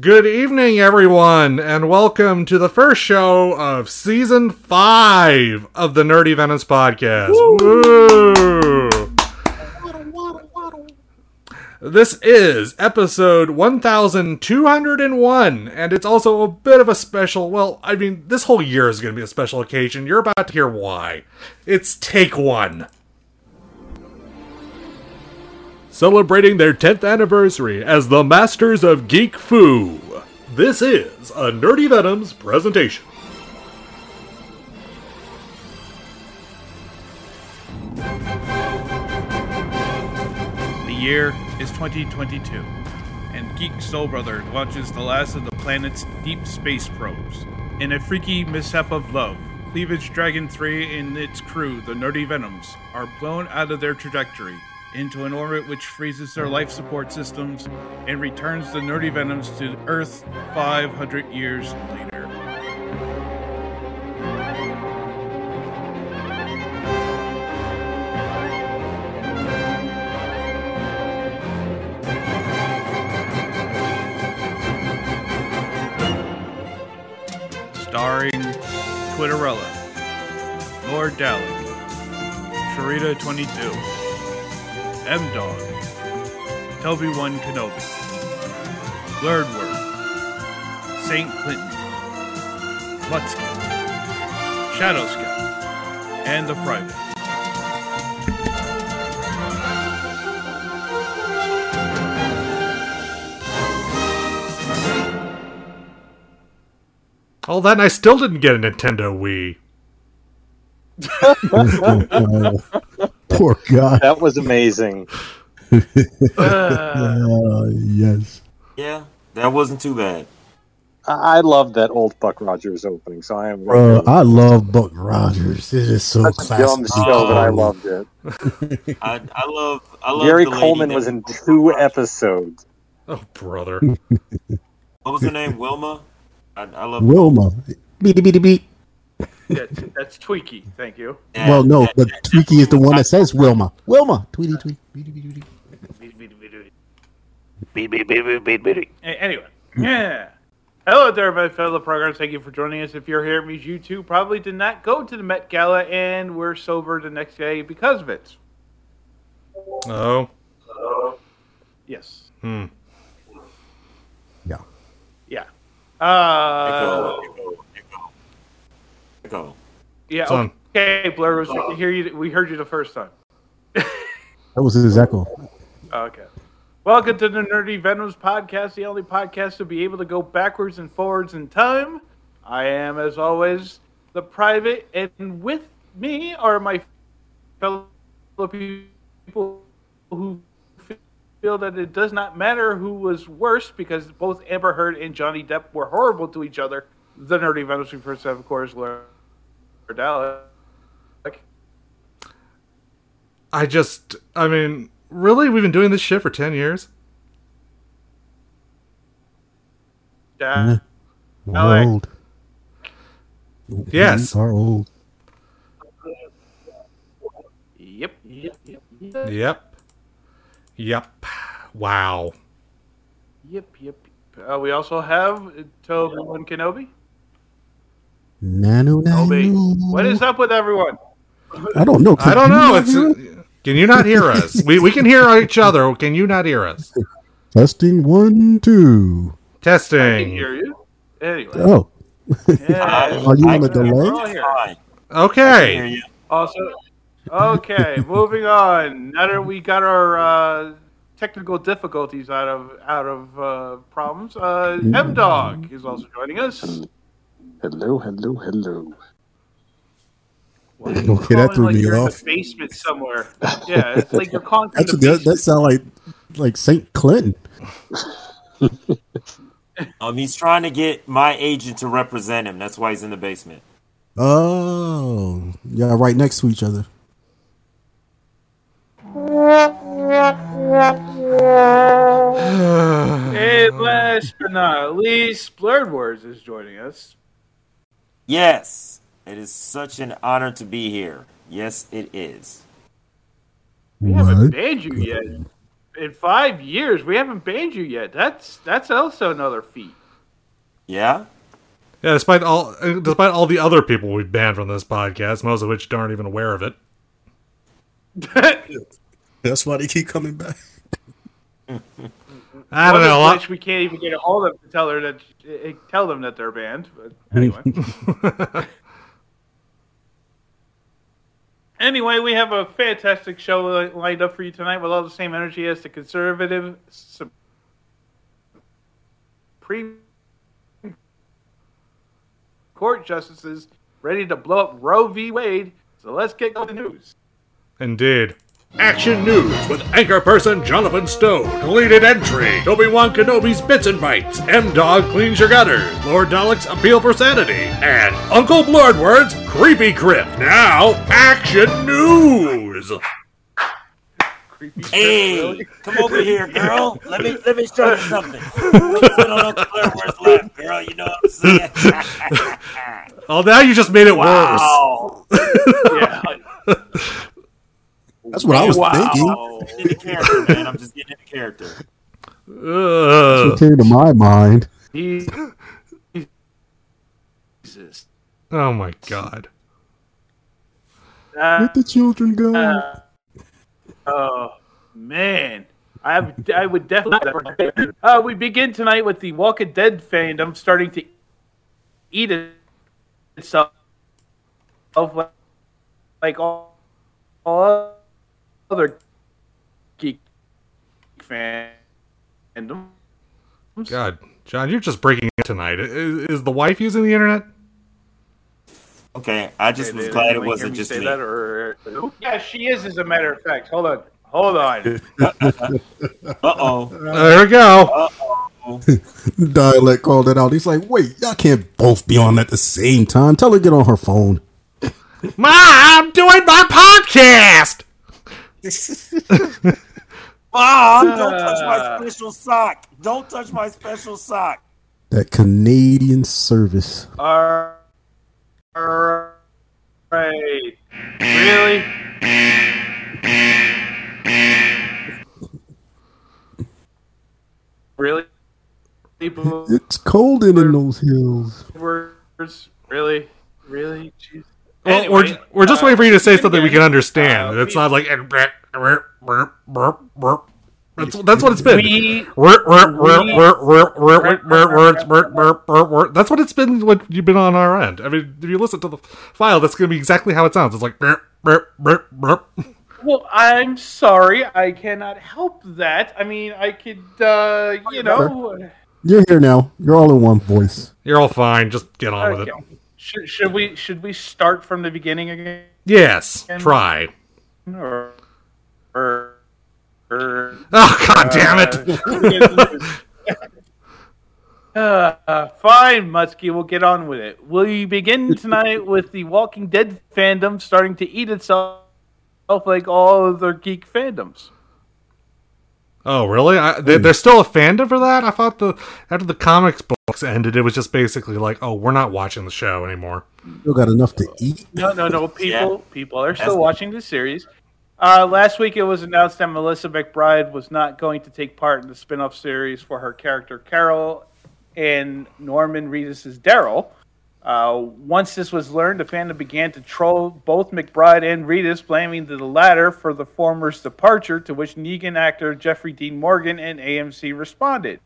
Good evening, everyone, and welcome to the first show of season five of the Nerdy Venoms podcast. Woo! This is episode 1201, and it's also a bit of a special. Well, I mean, this whole year is going to be a special occasion. You're about to hear why. It's Take One. Celebrating their 10th anniversary as the Masters of Geek Fu. This is a Nerdy Venoms presentation. The year is 2022, and Geek Soul Brother launches the last of the planet's deep space probes. In a freaky mishap of love, Cleavage Dragon 3 and its crew, the Nerdy Venoms, are blown out of their trajectory into an orbit which freezes their life support systems and returns the Nerdy Venoms to Earth 500 years later. starring Twitterella, Lord Dalek, Sharita 22, M Dog, Toby One Kenobi, Blurdword, Saint Clinton, Lutsky, Shadow Scout, and the Private. All that, and I still didn't get a Nintendo Wii. Poor guy. That was amazing. Uh, yes. Yeah, that wasn't too bad. I I love that old Buck Rogers opening, so I am. Bro, I love Buck Rogers. It is so Such a classic. dumb show, but I loved it. I, I love. I love. Gary the Coleman was in two episodes. Oh, brother. What was her name? Wilma. I, I love. Wilma. Beep, beep, beep, beep. That's, that's Twiki, thank you. Well, no, that- but Twiki is the one that says Wilma. Wilma. Tweety, tweet. Beep, beep, beep, beep. A- Anyway, yeah. Hello there, my fellow programs. Thank you for joining us. If you're here, it means you too probably did not go to the Met Gala and were sober the next day because of it. Oh. Yes. Hmm. Yeah. Yeah. Uh, Yeah. Son. Okay, Blur was we uh, hear you. We heard you the first time. That was his echo. Okay. Welcome to the Nerdy Venoms podcast, the only podcast to be able to go backwards and forwards in time. I am, as always, the private, and with me are my fellow people who feel that it does not matter who was worse because both Amber Heard and Johnny Depp were horrible to each other. The Nerdy Venoms we first have, of course, Laura Dallas. I just, I mean, really? We've been doing this shit for 10 years? Yeah. We're Alex. old. Yes. We are old. Yep. Yep. Yep. Yep. Yep. Yep. Wow. Yep, yep. Uh, we also have uh, Toby and Kenobi. Nano, Toby, nano. what is up with everyone? I don't know. I don't know. It's. Can you not hear us? We, we can hear each other. Can you not hear us? Testing one, two. I can Testing. hear you. Anyway, Oh, yeah. Are you I on a delay? you just fine. I can hear Okay. Also, okay, moving on. Now that we got our uh, technical difficulties out of out of uh, problems, uh, M Dog is also joining us. Hello, hello, hello. Okay, that Calling threw like me you're off. In the basement somewhere. Yeah, it's like you're calling from the Actually, that, that basement. sound like like Saint Clinton. Um, he's trying to get my agent to represent him. That's why he's in the basement. Oh, yeah, right next to each other. And last but not least, Blurred Words is joining us. Yes, it is such an honor to be here. Yes, it is. We haven't banned you yet. in five years, we haven't banned you yet. That's that's also another feat. Yeah. Yeah, despite all uh, despite all the other people we've banned from this podcast, most of which aren't even aware of it. That's why they keep coming back. I don't One know. of which we can't even get a hold of to tell her that eh, tell them that they're banned. But anyway. anyway, we have a fantastic show lined up for you tonight with all the same energy as the conservative Supreme Court justices ready to blow up Roe v. Wade. So let's get going to the news. Indeed. Action News with anchor person Jonathan Stowe. Deleted entry. Obi-Wan Kenobi's bits and bites. M-Dog cleans your gutters. Lord Dalek's appeal for sanity. And Uncle Blordward's creepy crypt. Now, Action News. Hey, come over here, girl. Let me let me show you something. Come sit on Uncle Blair's lap, girl. You know what I'm saying? Oh, now you just made it wow. Yeah. That's what I was thinking. Wow. Getting into character, man. I'm just getting into character. worse. What came to my mind. Jesus. Oh my god. Uh, Let the children go. Uh, oh man, I have, I would definitely. Uh, we begin tonight with the Walking Dead fandom starting to eat itself, like, like all, all other geek fandom. God, John, you're just breaking it tonight. Is, is the wife using the internet? Okay, I just was glad it wasn't me just me. or yeah, she is. As a matter of fact, hold on, hold on. Uh oh. There we go. Uh Dialect called it out. He's like, wait, y'all can't both be on at the same time. Tell her to get on her phone. Mom, I'm doing my podcast. Mom, don't touch my Uh. special sock. Don't touch my special sock. That Canadian service. All right. Really? Really? People It's cold in, in those hills. Really? Really? Jeez. Well, Anyway, we're, we're just uh, waiting for you to say again, something we can understand. uh, it's we- not like that's that's what it's been. We, That's what it's been. when you've been on our end. I mean, if you listen to the file, that's going to be exactly how it sounds. It's like. well, I'm sorry. I cannot help that. I mean, I could, uh, you know. You're here now. You're all in one voice. You're all fine. Just get on with it. Should, should we should we start from the beginning again? Yes, try. Or, or, or Oh God damn it! uh, uh, fine, Muskie. We'll get on with it. Will we begin tonight with the Walking Dead fandom starting to eat itself like all other geek fandoms. Oh really? I, they, there's still a fandom for that. I thought the after the comics books ended, it was just basically like, oh, we're not watching the show anymore. Still got enough to eat. No, no, no. People, people are still That's- watching the series. Uh, last week, it was announced that Melissa McBride was not going to take part in the spin-off series for her character Carol and Norman Reedus' Daryl. Uh, once this was learned, the fandom began to troll both McBride and Reedus, blaming the latter for the former's departure. To which Negan actor Jeffrey Dean Morgan and AMC responded.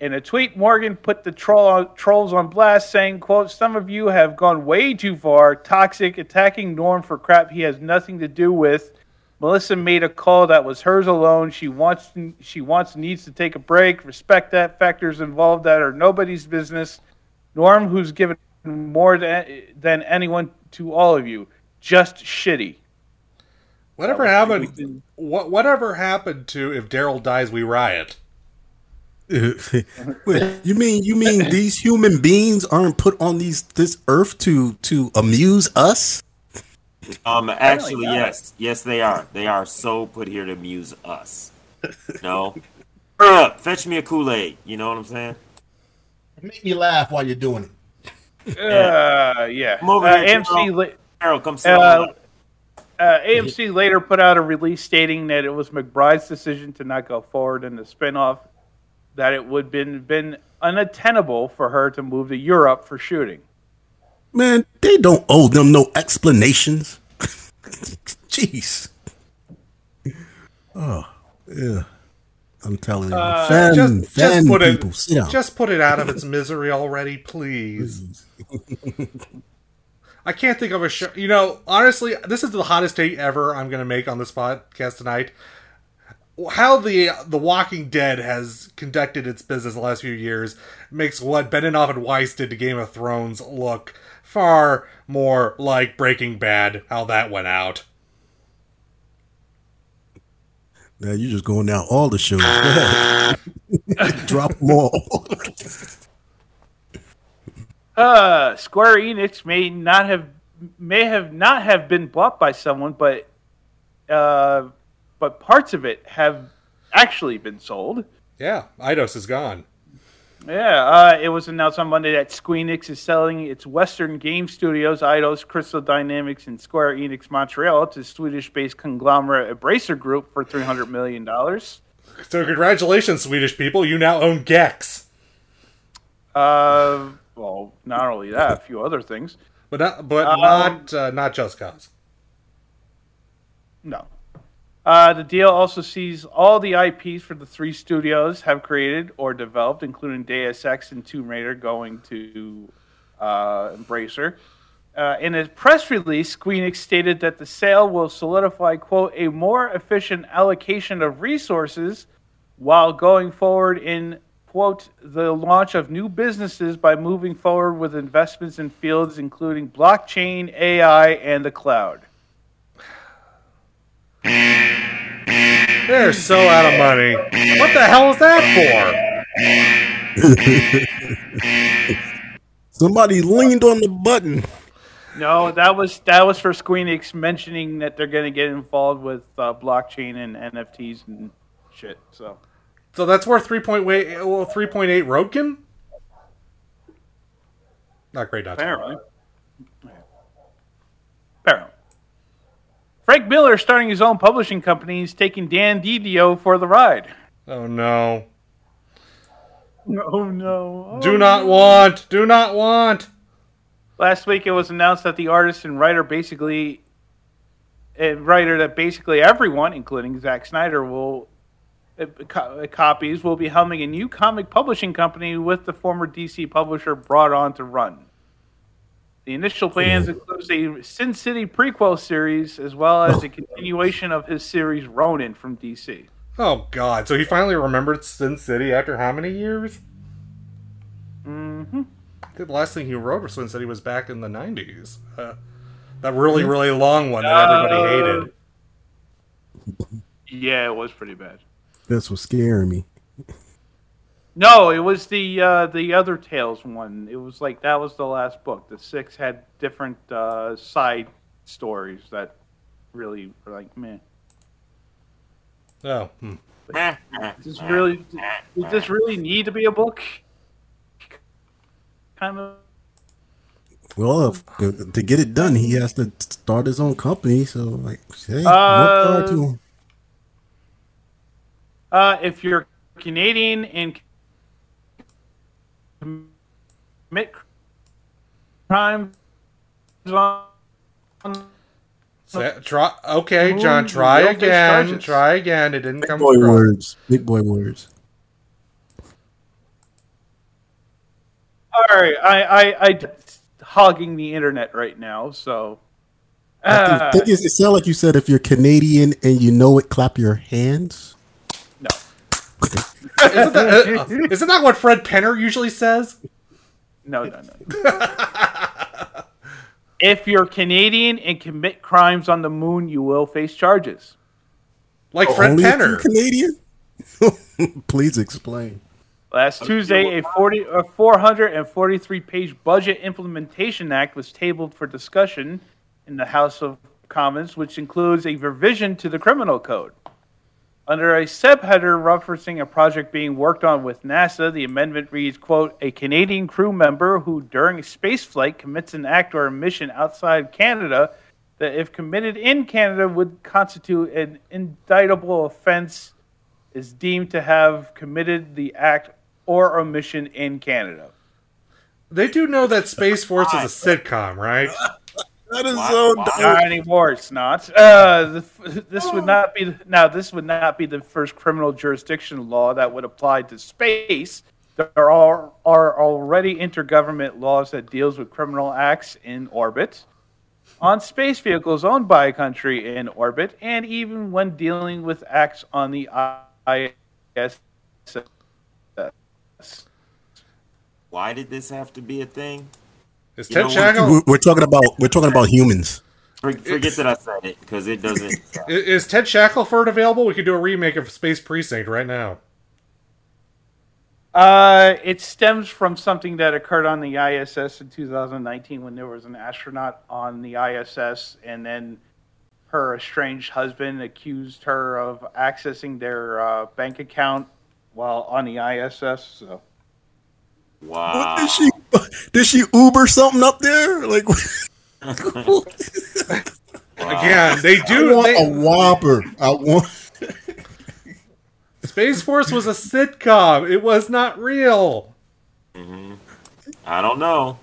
In a tweet, Morgan put the troll, trolls on blast, saying, quote, Some of you have gone way too far, toxic, attacking Norm for crap he has nothing to do with. Melissa made a call that was hers alone. She wants she wants needs to take a break. Respect that. Factors involved that are nobody's business. Norm, who's given more than, than anyone to all of you, just shitty. Whatever happened? What whatever happened to if Daryl dies, we riot? Wait, you mean you mean these human beings aren't put on these this earth to to amuse us? Um, actually, yes, yes, they are. They are so put here to amuse us. No, Hurry up, fetch me a Kool Aid. You know what I'm saying? Make me laugh while you're doing it. Uh, yeah. Come over Uh, here, AMC, Carol. come sit Uh, on. Uh, AMC later put out a release stating that it was McBride's decision to not go forward in the spinoff, that it would been been unattainable for her to move to Europe for shooting. Man, they don't owe them no explanations. Jeez. Oh, yeah. I'm telling you. Uh, fan, just, just put people, it, sit down. just put it out of its misery already, please. I can't think of a show. You know, honestly, this is the hottest take ever I'm going to make on this podcast tonight. How the The Walking Dead has conducted its business the last few years makes what Benioff and Weiss did to Game of Thrones look far more like Breaking Bad. How that went out. Now you're just going down all the shows. Drop them all. Uh, Square Enix may not have may have not have been bought by someone, but uh, but parts of it have actually been sold. Yeah, Eidos is gone. Yeah, uh, it was announced on Monday that Squeenix is selling its Western game studios, Eidos, Crystal Dynamics, and Square Enix Montreal to Swedish-based conglomerate Embracer Group for three hundred million dollars. So congratulations, Swedish people! You now own Gex, Uh, well, not only that, a few other things. but not, but Um, not uh, not Just Cause. No. Uh, the deal also sees all the IPs for the three studios have created or developed, including Deus Ex and Tomb Raider, going to uh, Embracer. Uh, in a press release, Squeenix stated that the sale will solidify, quote, a more efficient allocation of resources while going forward in, quote, the launch of new businesses by moving forward with investments in fields including blockchain, AI, and the cloud. They're so out of money. What the hell is that for? Somebody leaned on the button. No, that was that was for Squeenix mentioning that they're going to get involved with uh, blockchain and NFTs and shit. So? So that's worth three point eight. Well, three point eight Roadkin. Not great. Not apparently, apparently, Frank Miller starting his own publishing company. He's taking Dan DiDio for the ride. Oh no! Oh no! Do not want. Do not want. Last week it was announced that the artist and writer basically, and writer that basically everyone, including Zack Snyder, will uh, co- copies will be helming a new comic publishing company with the former DC publisher brought on to run. The initial plans includes a Sin City prequel series as well as a continuation of his series Ronin from DC. Oh God! So he finally remembered Sin City after how many years? hmm The last thing he wrote for Sin City was back in the nineties. Uh, that really, really long one that everybody hated. Yeah, it was pretty bad. That's what's scaring me. No, it was the uh, the other Tales one. It was like that was the last book. The six had different uh, side stories that really were like, man, Oh, hmm. does this really does this really need to be a book? Kind of. Well, if, to get it done, he has to start his own company. So, like, hey, more Uh, power to him. Uh, if you're Canadian and commit crimes on Sa- try. Okay, John. Try again. Try again. It didn't Big come boy across. words. Big boy words. All right, I, I, I hogging the internet right now, so. I Uh, think it sounds like you said if you're Canadian and you know it, clap your hands. No, Isn't that, uh, isn't that what Fred Penner usually says? no, no, no. if you're Canadian and commit crimes on the moon, you will face charges. Like Fred Only Penner. you're Canadian. Please explain. Last Tuesday, a 40 a 443 page budget implementation act was tabled for discussion in the House of Commons, which includes a revision to the criminal code. Under a subheader referencing a project being worked on with NASA, the amendment reads, quote, a Canadian crew member who during a space flight commits an act or a mission outside Canada that, if committed in Canada, would constitute an indictable offense, is deemed to have committed the act or omission in Canada. They do know that Space Force is a sitcom, right? That is Why- so why- dumb. Not anymore. It's not. Uh, the, this would not be now. This would not be the first criminal jurisdiction law that would apply to space. There are are already intergovernment laws that deals with criminal acts in orbit, on space vehicles owned by a country in orbit, and even when dealing with acts on the ISS. Why did this have to be a thing? Is Ted what? Shackle We're, we're talking about we're talking about humans. For, forget that I said it because it doesn't. i- is Ted Shackelford available? We could do a remake of Space Precinct right now. Uh, it stems from something that occurred on the ISS in 2019 when there was an astronaut on the ISS, and then her estranged husband accused her of accessing their uh, bank account while on the ISS. So, Wow. What did she did she Uber something up there? Like Again, they I do. want They, a Whopper. I want. Space Force was a sitcom. It was not real. Mm-hmm. I don't know.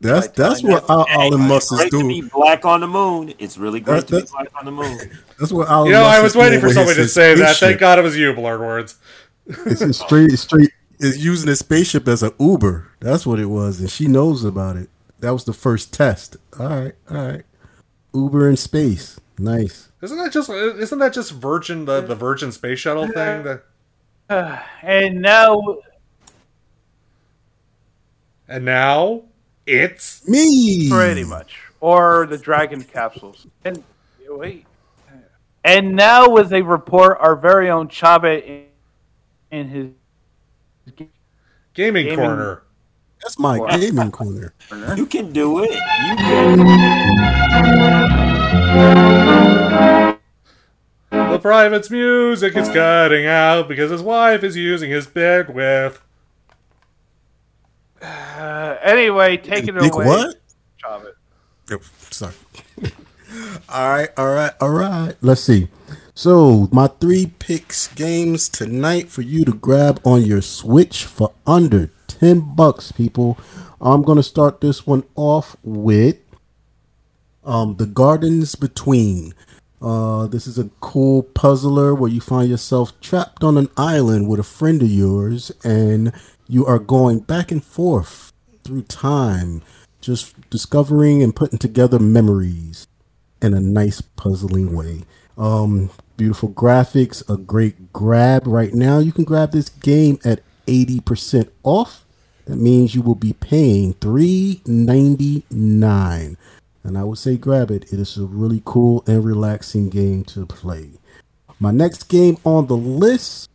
that's that's what Al- Elon Musk is Great to be doing. black on the moon. It's really great That- to be that's- black on the moon. That's what Alan You know, Musk I was waiting for somebody to say his that. Thank. God it was you, Blurred Words. It's a straight straight is using a spaceship as an Uber. That's what it was, and she knows about it. That was the first test. All right, all right. Uber in space. Nice. Isn't that just? Isn't that just Virgin the, the Virgin space shuttle thing? That, and now and now it's Me. pretty much, or the Dragon capsules. And wait, and now with a report, our very own Chabe in, in his gaming, Gaming- corner. That's my gaming corner. You can do it. You can. The private's music is cutting out because his wife is using his bandwidth. Uh, anyway, take it Dick away, what? Chabe. Oh, sorry. all right, all right, all right. Let's see. So my three picks games tonight for you to grab on your Switch for under ten bucks, people. I'm gonna start this one off with um the Gardens Between. Uh, this is a cool puzzler where you find yourself trapped on an island with a friend of yours, and you are going back and forth through time, just discovering and putting together memories in a nice puzzling way. Um, beautiful graphics, a great grab right now. You can grab this game at 80% off. That means you will be paying $3.99. And I would say grab it. It is a really cool and relaxing game to play. My next game on the list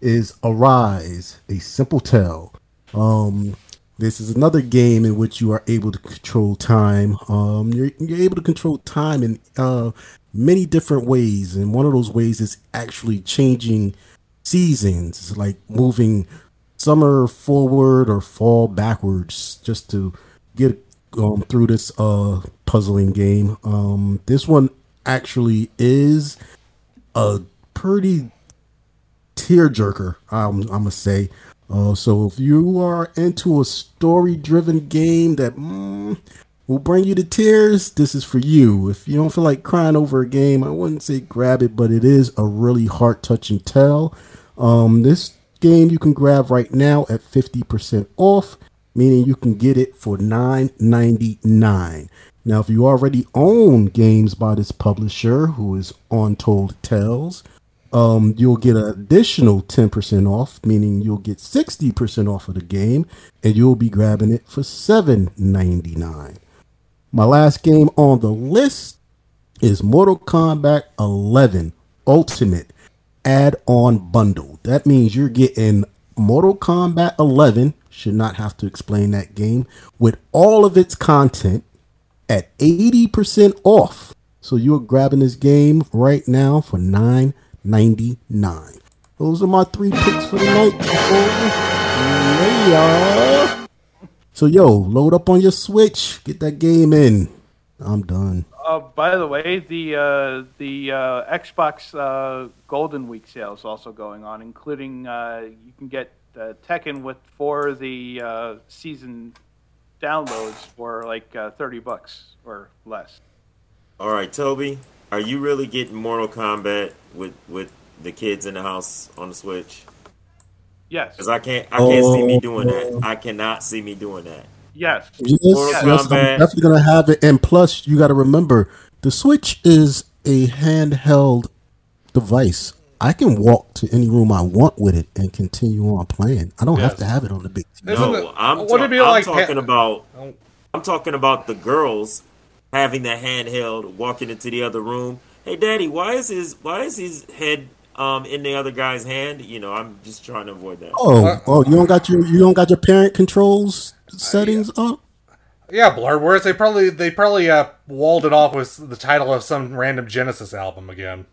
is Arise, a simple tale. Um, this is another game in which you are able to control time. Um, you're, you're able to control time and uh, many different ways, and one of those ways is actually changing seasons, like moving summer forward or fall backwards, just to get um, through this uh, puzzling game. Um, this one actually is a pretty tearjerker. I'm, I'm gonna say. Uh, so if you are into a story-driven game that mm, will bring you to tears, this is for you. If you don't feel like crying over a game, I wouldn't say grab it, but it is a really heart-touching tale. Um, this game you can grab right now at 50% off, meaning you can get it for $9.99. Now, if you already own games by this publisher, who is Untold Tales, um, you'll get an additional 10% off, meaning you'll get 60% off of the game, and you'll be grabbing it for $7.99. My last game on the list is Mortal Kombat 11 Ultimate add-on bundle. That means you're getting Mortal Kombat 11, should not have to explain that game, with all of its content at 80% off. So you're grabbing this game right now for $9.99. Those are my three picks for the night. Yeah. So yo, load up on your Switch, get that game in. I'm done. uh, by the way, the uh, the uh, Xbox uh, Golden Week sale is also going on, including uh, you can get uh, Tekken with for the uh, season downloads for like uh, thirty bucks or less. All right, Toby, are you really getting Mortal Kombat with with the kids in the house on the Switch? Yes, Because I can't, I can't see me doing Oh. that. I cannot see me doing that. yes. Yes, yes, I'm definitely gonna have it. And plus, you got to remember, the Switch is a handheld device. I can walk to any room I want with it and continue on playing. I don't have to have it on the big. TV. No, it- I'm, wouldn't ta- it be I'm like talking ha- about. Oh. I'm talking about the girls having the handheld, walking into the other room. Hey, Daddy, why is his why is his head um in the other guy's hand? You know, I'm just trying to avoid that. Oh, Uh, oh, you don't got your you don't got your parent controls settings up. Yeah, Blur. Whereas they probably they probably uh, walled it off with the title of some random Genesis album again.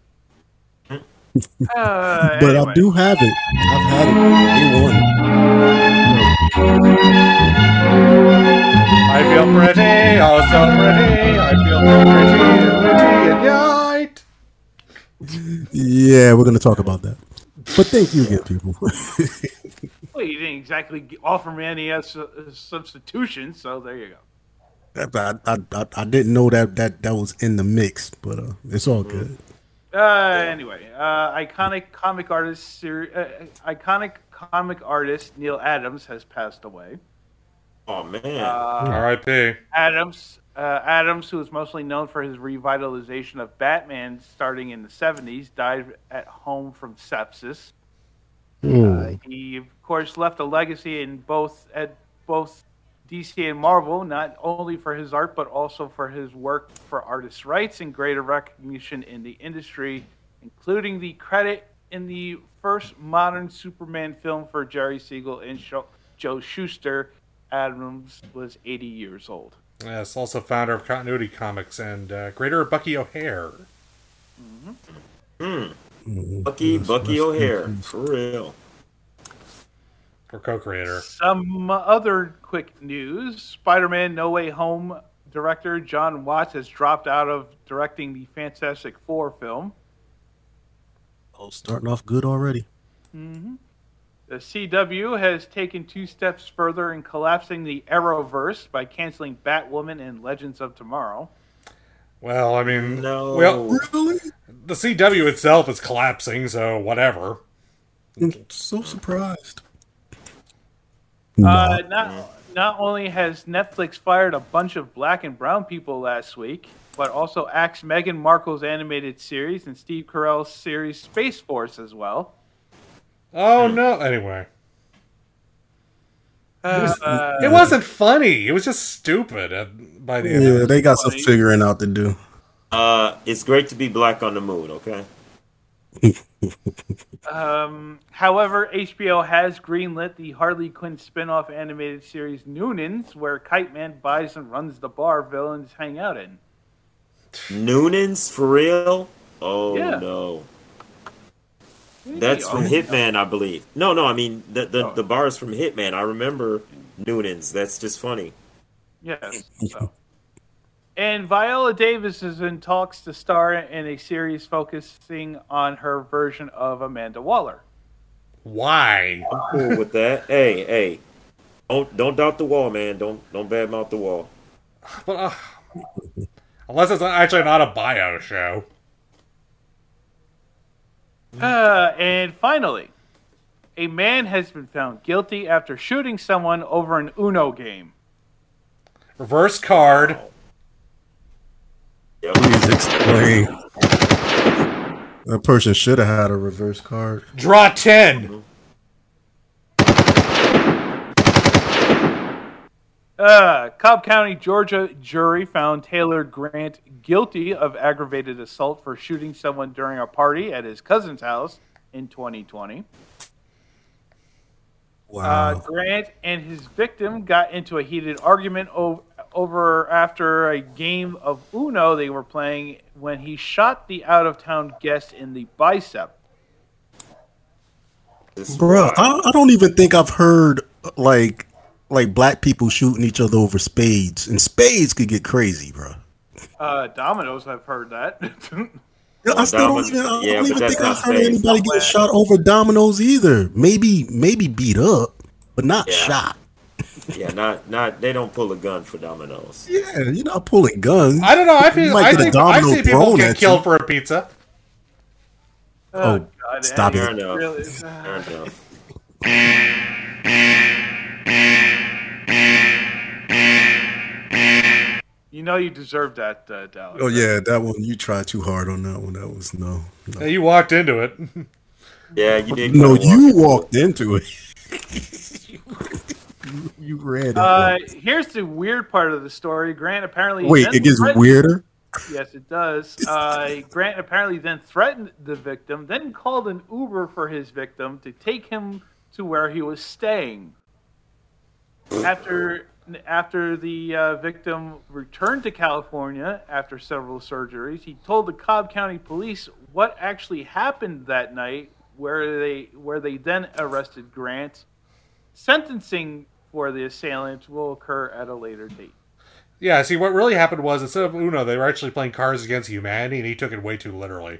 Uh, But anyway. I do have it. I've had it. Day one. I feel pretty, oh so pretty. I feel pretty, pretty and right. Yeah, we're gonna talk about that. But thank you again, people. Well, you didn't exactly offer me any uh, su- uh, substitution, so there you go. I, I, I, I didn't know that, that that was in the mix, but uh, it's all good. Uh, anyway, uh, iconic comic artist, uh, iconic comic artist Neal Adams has passed away. Oh man, Uh, R.I.P. Adams, uh, Adams, who is mostly known for his revitalization of Batman starting in the '70s, died at home from sepsis. Uh, he, of course, left a legacy in both at both DC and Marvel, not only for his art but also for his work for artists' rights and greater recognition in the industry, including the credit in the first modern Superman film for Jerry Siegel and Joe Shuster. Adams was 80 years old. Yes, also founder of Continuity Comics and uh, creator of Bucky O'Hare. Mhm. Bucky Bucky O'Hare for real. Or co-creator. Some other quick news Spider Man No Way Home director Jon Watts has dropped out of directing the Fantastic Four film. Oh, starting off good already. The CW has taken two steps further in collapsing the Arrowverse by canceling Batwoman and Legends of Tomorrow. Well, I mean, No. well, Really? the CW itself is collapsing, so whatever. I'm So surprised. Uh, not, not only has Netflix fired a bunch of black and brown people last week, but also axed Meghan Markle's animated series and Steve Carell's series Space Force as well. Oh no! Anyway, Uh, it wasn't funny. It was just stupid. at- By the end, yeah, they got some figuring out to do. Uh, it's great to be black on the moon. Okay. Um, however, HBO has greenlit the Harley Quinn spin-off animated series Noonans, where Kite Man buys and runs the bar villains hang out in. Noonans for real? Oh Yeah. no. That's from Hitman, I believe. No, no, I mean the the, Oh. the bar is from Hitman. I remember Noonans. That's just funny. Yes. So. And Viola Davis is in talks to star in a series focusing on her version of Amanda Waller. Why? I'm cool with that. Hey, hey. Don't don't doubt the wall, man. Don't don't badmouth the wall. But, uh, unless it's actually not a bio show. Uh, and finally, a man has been found guilty after shooting someone over an Uno game. Reverse card. Yep. Please explain. That person should have had a reverse card. Draw ten. Uh, Cobb County, Georgia jury found Taylor Grant guilty of aggravated assault for shooting someone during a party at his cousin's house in 2020. Wow. Uh, Grant and his victim got into a heated argument o- over after a game of Uno they were playing when he shot the out of town guest in the bicep. Bruh. I, I don't even think I've heard like like black people shooting each other over spades, and spades could get crazy, bro. Uh, Domino's, I've heard that. Yeah, I still Domino- don't even, I yeah, don't but even think I've heard safe. anybody get shot over dominoes either. Maybe, maybe beat up, but not Yeah. shot. Yeah, not not they don't pull a gun for dominoes. Yeah, you're not pulling guns. I don't know. I feel might I think I see people get killed you. for a pizza. Oh, God, stop Eddie, it. Really- Fair You know you deserve that, uh, Dallas. Oh yeah, that one you tried too hard on that one. That was no. no. Yeah, you walked into it. Yeah, you did. No, kinda walk you into it. walked into it. you, you read it. Uh, here's the weird part of the story. Grant apparently Wait, it gets threatened- weirder. Yes, it does. Uh, Grant apparently then threatened the victim, then called an Uber for his victim to take him to where he was staying. After after the uh, victim returned to California after several surgeries, he told the Cobb County Police what actually happened that night, where they where they then arrested Grant. Sentencing for the assailant will occur at a later date. Yeah, see, what really happened was instead of Uno, they were actually playing Cards Against Humanity, and he took it way too literally.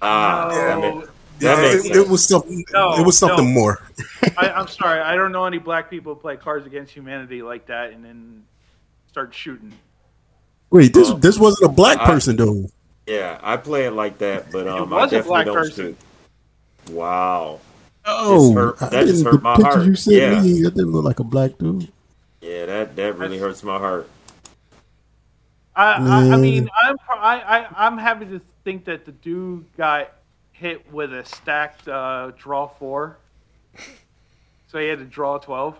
Ah, No. That ma- Yeah, it, it was something. No, it was something no. more. I, I'm sorry, I don't know any black people who play Cards Against Humanity like that and then start shooting. Wait, this Well, this wasn't a black I- person though. Yeah, I play it like that, but um, I was a definitely black don't person. shoot. Wow. Oh, hurt- I that just didn't- hurt the my heart. you sent Yeah. me, that didn't look like a black dude. Yeah, that that really hurts my heart. I, I, I mean, I'm I, I, I'm happy to think that the dude got hit with a stacked uh, draw four, so he had to draw twelve.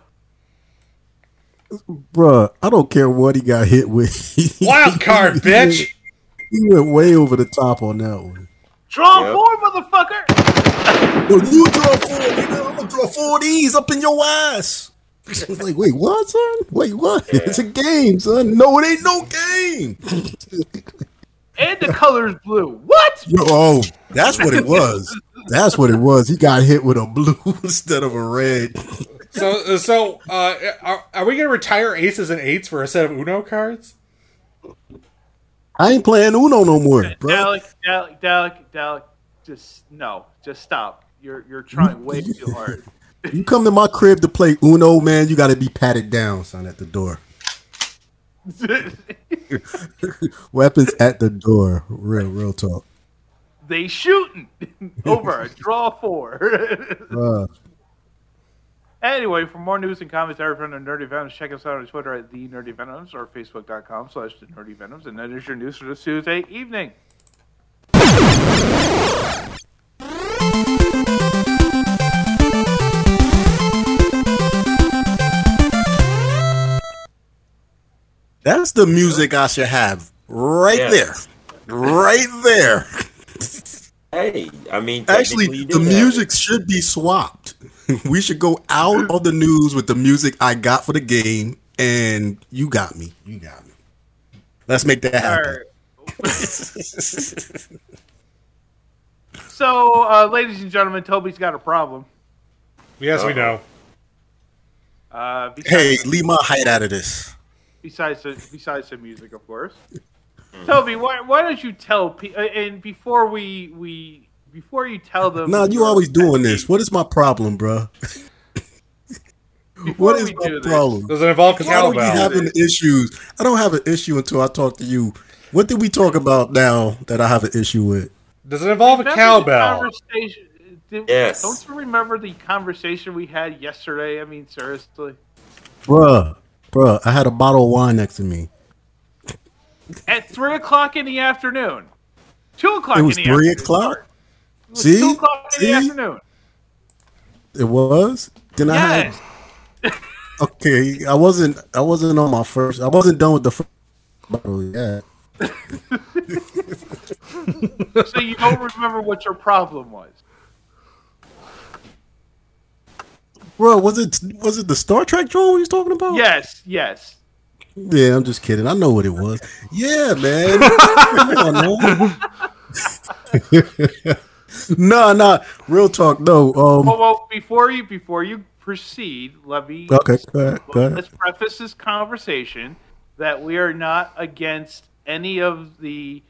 Bruh, I don't care what he got hit with. Wild card, bitch! He went way over the top on that one. Draw Yep. four, motherfucker! Well, you draw four, nigga. I'm gonna draw four of these up in your ass. like, wait, what, son? Wait, what? It's a game, son. No, it ain't no game. And the color's blue. What? Yo, oh, that's what it was. That's what it was. He got hit with a blue instead of a red. So, so uh, are, are we going to retire aces and eights for a set of Uno cards? I ain't playing Uno no more, bro. Dalek, Dalek, Dalek, Dalek. Just no, just stop. You're you're trying way too hard. You come to my crib to play Uno, man. You got to be patted down, son, at the door. Weapons at the door. Real, real talk. they shooting over a draw four. Uh, Anyway, for more news and commentary from the Nerdy Venoms, check us out on Twitter at the Nerdy Venoms or Facebook.com slash the Nerdy Venoms. And that is your news for this Tuesday evening. That's the music I should have right Yes. there. Right there. Hey, I mean, Actually, the music it. should be swapped. we should go out of the news with the music I got for the game, and you got me. You got me. Let's make that happen. So, uh, ladies and gentlemen, Toby's got a problem. Yes, we Uh-oh. know. Uh, besides, Hey, leave my height out of this. Besides the besides the music, of course. Toby, why, why don't you tell pe- uh, and before we we before you tell them? Nah, you your- always doing this. What is my problem, bro? What is my do this- problem? Does it involve Why don't we cowbell? having issues? I don't have an issue until I talk to you. What did we talk about now that I have an issue with? Does it involve a Remember the cowbell? conversation- did- Yes. Don't you remember the conversation we had yesterday? I mean, seriously. Bruh, bruh, I had a bottle of wine next to me. At three o'clock in the afternoon, two o'clock. It was in the three afternoon. o'clock? It was See? two o'clock in the See? afternoon. It was? Then I Yes. had Okay, I wasn't I wasn't on my first I wasn't done with the first bottle yet. so you don't remember what your problem was. Bro, was it was it the Star Trek drone we was talking about? Yes, yes. Yeah, I'm just kidding. I know what it was. Yeah, man. no, on, man. nah, nah. Real talk, no. Um Well, well, before you before you proceed, let me Okay, go ahead, go ahead. let's preface this conversation that we are not against any of the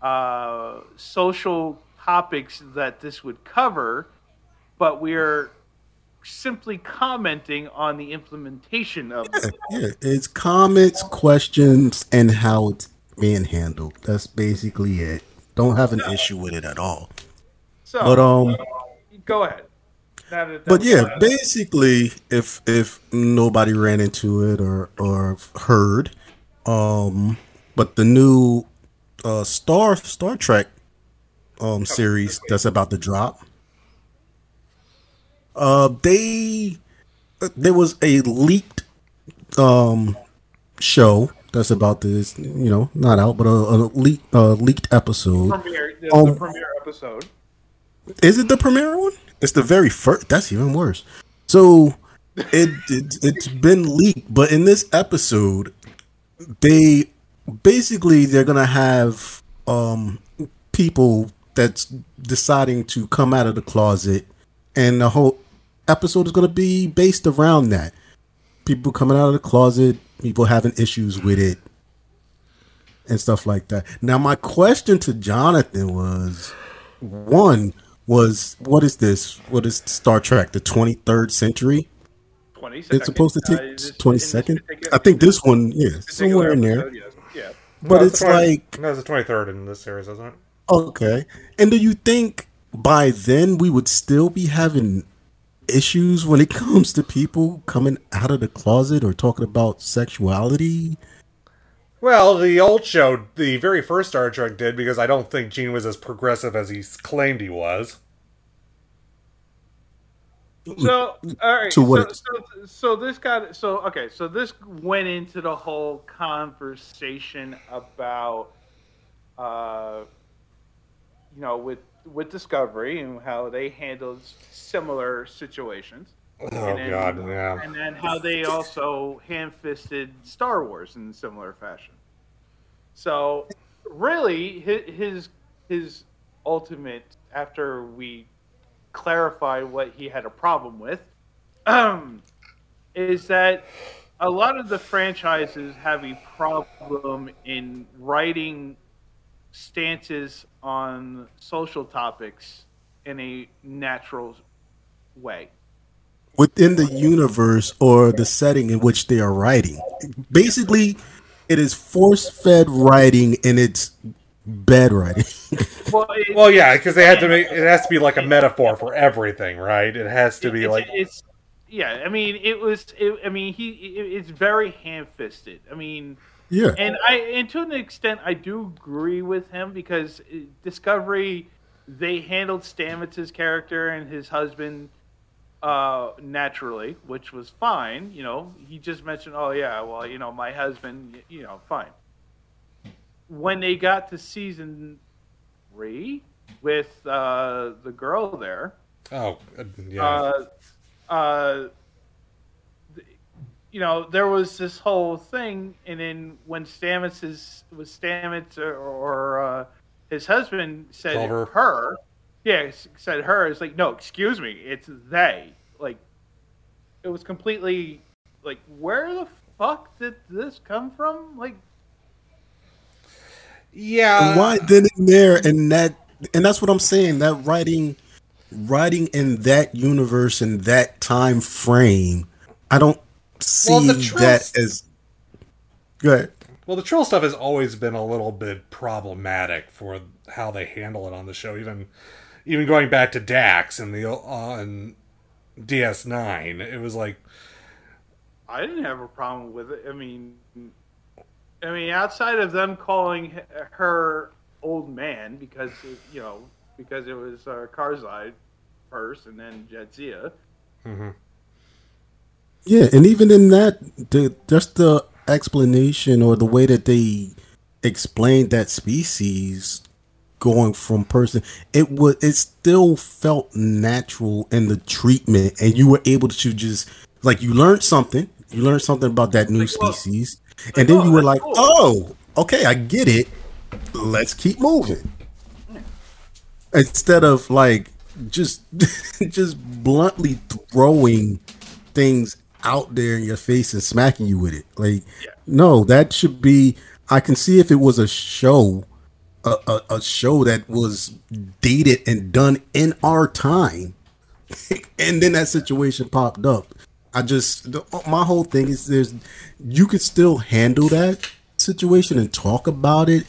uh, social topics that this would cover, but we're simply commenting on the implementation of Yeah, yeah, it's comments, questions, and how it's being handled. That's basically it. Don't have an issue with it at all. So, But um, go ahead. That- that but yeah, basically, if if nobody ran into it or or heard, um, but the new uh Star Star Trek um series that's about to drop, uh, they there was a leaked um show that's about this, you know, not out, but a, a leaked uh, leaked episode. premiere, the, um, the premiere episode. Is it the premiere one? It's the very first. That's even worse. So it, it it's been leaked, but in this episode, they basically they're gonna have um people that's deciding to come out of the closet, and the whole episode is gonna be based around that. People coming out of the closet, people having issues with it, and stuff like that. Now, my question to Jonathan was one was what is this? What is Star Trek? The twenty third century? 22nd. It's supposed to Uh, take this- in twenty this second. I think this one, yeah, somewhere in there. episode, yes. Yeah. But No, it's the 20 like no, it's the twenty third in this series, isn't it? okay. And do you think by then we would still be having issues when it comes to people coming out of the closet or talking about sexuality? Well, the old show, the very first Star Trek did because I don't think Gene was as progressive as he claimed he was. So, all right. To So, what so, so this got so okay. So this went into the whole conversation about, uh, you know, with with Discovery and how they handled similar situations. Oh And then- God, yeah. And then how they also hand fisted Star Wars in a similar fashion. So, really, his his, ultimate after we clarified what he had a problem with um, is that a lot of the franchises have a problem in writing stances on social topics in a natural way. within the universe or the setting in which they are writing. Basically, it is force fed writing and it's bad writing. Well, it, Well, yeah, because they had to make it has to be like a metaphor for everything, right? It has to be it's, like it's yeah. I mean, it was. It, I mean, he. It, it's very ham-fisted. I mean, yeah. and I and to an extent, I do agree with him because uh, Discovery they handled Stamets's character and his husband uh, naturally, which was fine. You know, he just mentioned, "Oh yeah, well, you know, my husband, you know, fine." When they got to season three with uh, the girl there, oh uh, yeah. uh, uh, you know, there was this whole thing, and then when Stamets is was Stamets or, or uh, his husband said Culber. her, yeah, said her. It's like, no, excuse me, it's they. Like, it was completely like, where the fuck did this come from? Like, yeah. And why then and there and that and that's what I'm saying. That writing writing in that universe in that time frame, I don't see Well, the truth- that as good. Well, the Trill stuff has always been a little bit problematic for how they handle it on the show. Even even going back to Dax and the uh, and DS9, it was like I didn't have a problem with it. I mean, I mean, outside of them calling her old man because you know because it was uh, Curzon first and then Jadzia. Yeah, and even in that, the just the explanation or the way that they explained that species going from person, it was it still felt natural in the treatment, and you were able to just like you learned something, you learned something about that new species, and then you were like, oh, okay, I get it. Let's keep moving. Instead of like just just bluntly throwing things out there in your face and smacking you with it. Like, no, that should be I can see if it was a show, a, a, a show that was dated and done in our time, and then that situation popped up. I just the, my whole thing is there's you could still handle that situation and talk about it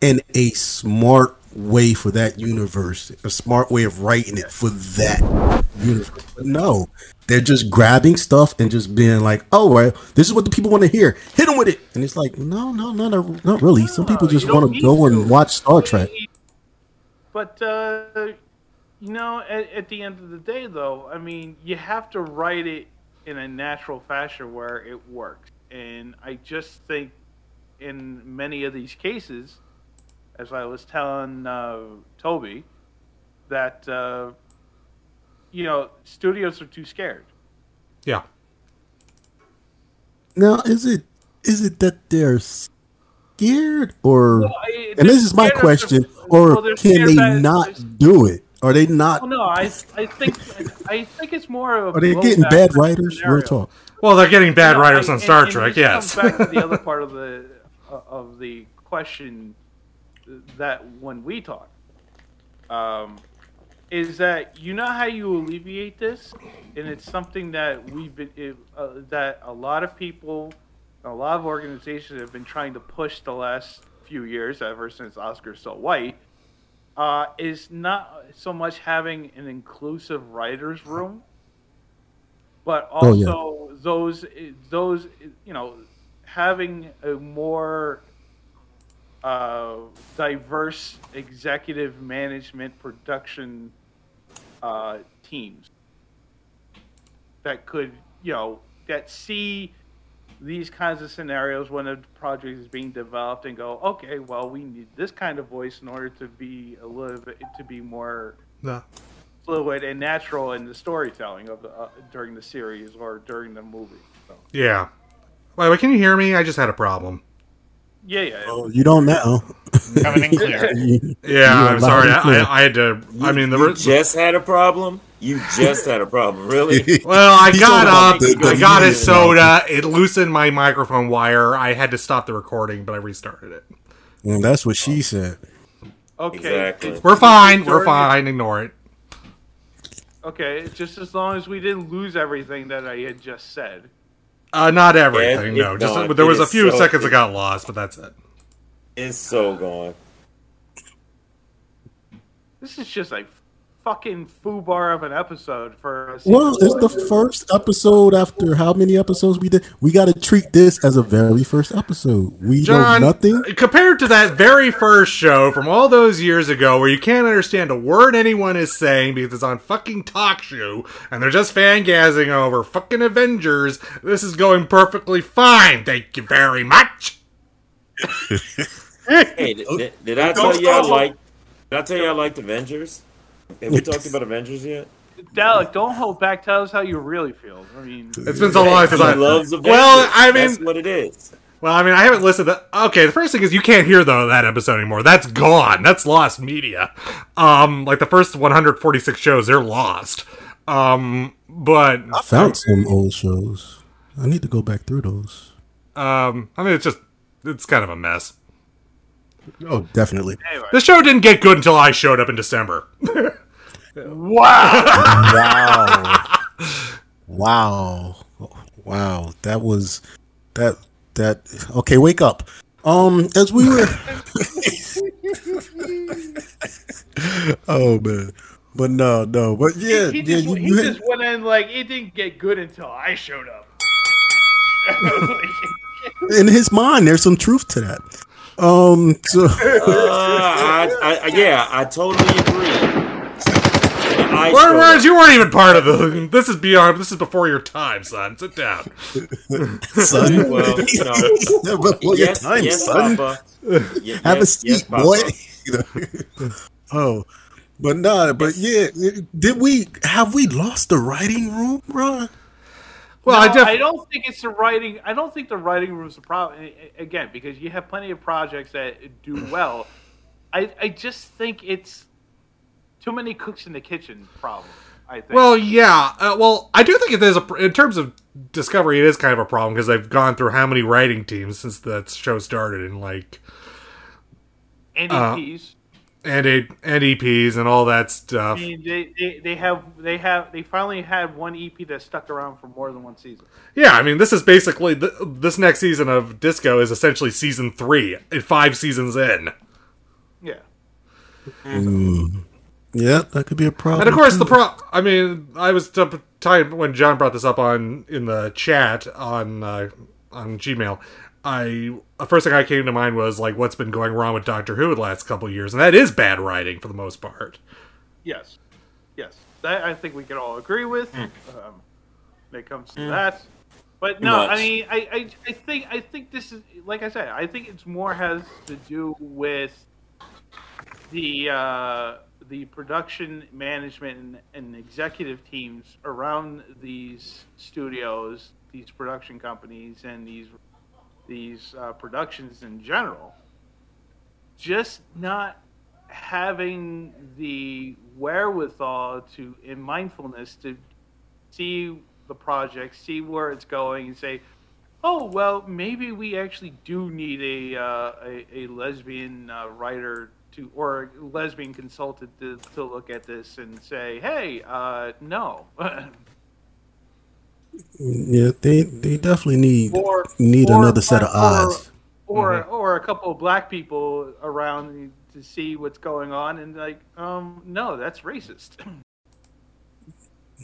in a smart way for that universe, a smart way of writing it for that universe. But no, they're just grabbing stuff and just being like, "Oh, well, this is what the people want to hear. Hit them with it." And it's like, no, no, no, no not really. Some people just want to go and watch Star Trek. But uh, you know, at, at the end of the day, though, I mean, you have to write it in a natural fashion where it works. And I just think, in many of these cases, as I was telling uh, Toby, that uh, you know, studios are too scared. Yeah. Now, is it is it that they're scared, or Well, I- and this is my they're of question, or well, can they that- not do it? Are they not? Well, no, I I think I think it's more of a Are they getting bad writers? scenario. Real talk. Well, they're getting bad No, writers I- on Star and- and Trek. this Yes. comes back to the other part of the uh, of the question that when we talk, um, is that you know how you alleviate this, and it's something that we've been it, uh, that a lot of people, a lot of organizations have been trying to push the last few years, ever since Oscar's So White. Uh, is not so much having an inclusive writers room, but Oh, yeah. also those those you know having a more uh, diverse executive management production uh, teams that could you know that see these kinds of scenarios when a project is being developed and go okay well we need this kind of voice in order to be a little bit to be more fluid and natural in the storytelling of the uh, during the series or during the movie. So, Yeah. Wait, wait, can you hear me? I just had a problem. Yeah, yeah. Oh, you don't know. Coming in clear. You- Yeah, You I'm sorry. loud and clear. I, I, I had to. I mean, the you re- just had a problem. You just had a problem, really? well, I He's got talking up. about the- I got a soda. It loosened my microphone wire. I had to stop the recording, but I restarted it. Well, that's what she said. Okay, Exactly. We're fine. We're during- fine. Ignore it. Okay, just as long as we didn't lose everything that I had just said. Uh, not everything. Yeah, no, just gone. there was It a few so- seconds that got lost, but that's it. It's so gone. This is just a fucking foobar of an episode for. A Well, season. it's the first episode after how many episodes we did. We got to treat this as a very first episode. We John, know nothing. compared to that very first show from all those years ago where you can't understand a word anyone is saying because it's on fucking talk show and they're just fangazzing over fucking Avengers, this is going perfectly fine. Thank you very much. Hey, did, did, did I tell you I stop. like? Did I tell you I liked Avengers? Have we talked about Avengers yet? Dalek, don't hold back. Tell us how you really feel. I mean, It's been so long since He I loves Avengers. Well, I that's mean, what it is. well, I mean, I haven't listened to. Okay, the first thing is you can't hear though that episode anymore. That's gone. That's lost media. Um, like the first 146 shows, they're lost. Um, but I found some old shows. I need to go back through those. um, I mean, it's just it's kind of a mess. Oh, definitely. anyway. The show didn't get good until I showed up in December. Wow. Wow. Wow. Wow. That was that that okay, wake up. Um as we were Oh man. But no, no. But yeah, he yeah, just, you, he you just went in like it didn't get good until I showed up. in his mind there's some truth to that. Um so Uh, I, I, I, yeah, I totally agree. I Where, showed whereas up. you weren't even part of the. This is beyond. This is before your time, son. Sit down. son Well, you know, Before your yes, time, yes, son. Papa. Ye- Have a seat, yes, boy. Oh, but nah, but yeah, did we have we lost the writing room, bro? Well, No, I def- I don't think it's the writing. I don't think the writing room's the problem. Again, because you have plenty of projects that do well. I, I just think it's too many cooks in the kitchen problem. I think. Well, yeah. Uh, well, I do think it is a in terms of Discovery, it is kind of a problem because they've gone through how many writing teams since that show started, and like NEPs. and a, and EPs and all that stuff. I stuff. mean, they, they, they have they have they finally had one EP that stuck around for more than one season. Yeah, I mean, this is basically th- this next season of Disco is essentially season three, uh, five seasons in, Yeah. Yeah, that could be a problem. and of course the pro. I mean, I was t- time when John brought this up on in the chat on uh, on Gmail. I the first thing I came to mind was like what's been going wrong with Doctor Who the last couple of years, and that is bad writing for the most part. Yes. Yes. That I think we can all agree with. Um, when it comes to that. But no, I mean, I, I, I think I think this is like I said. I think it's more has to do with the uh, the production management and, and executive teams around these studios, these production companies, and these these uh, productions in general. Just not having the wherewithal to in mindfulness to see the project, see where it's going, and say, "Oh, well, maybe we actually do need a uh, a, a lesbian uh, writer to or lesbian consultant to, to look at this and say, hey, uh, no." Yeah, they they definitely need or need or- another set of eyes. or or a couple of black people around to see what's going on, and like, um, no, that's racist.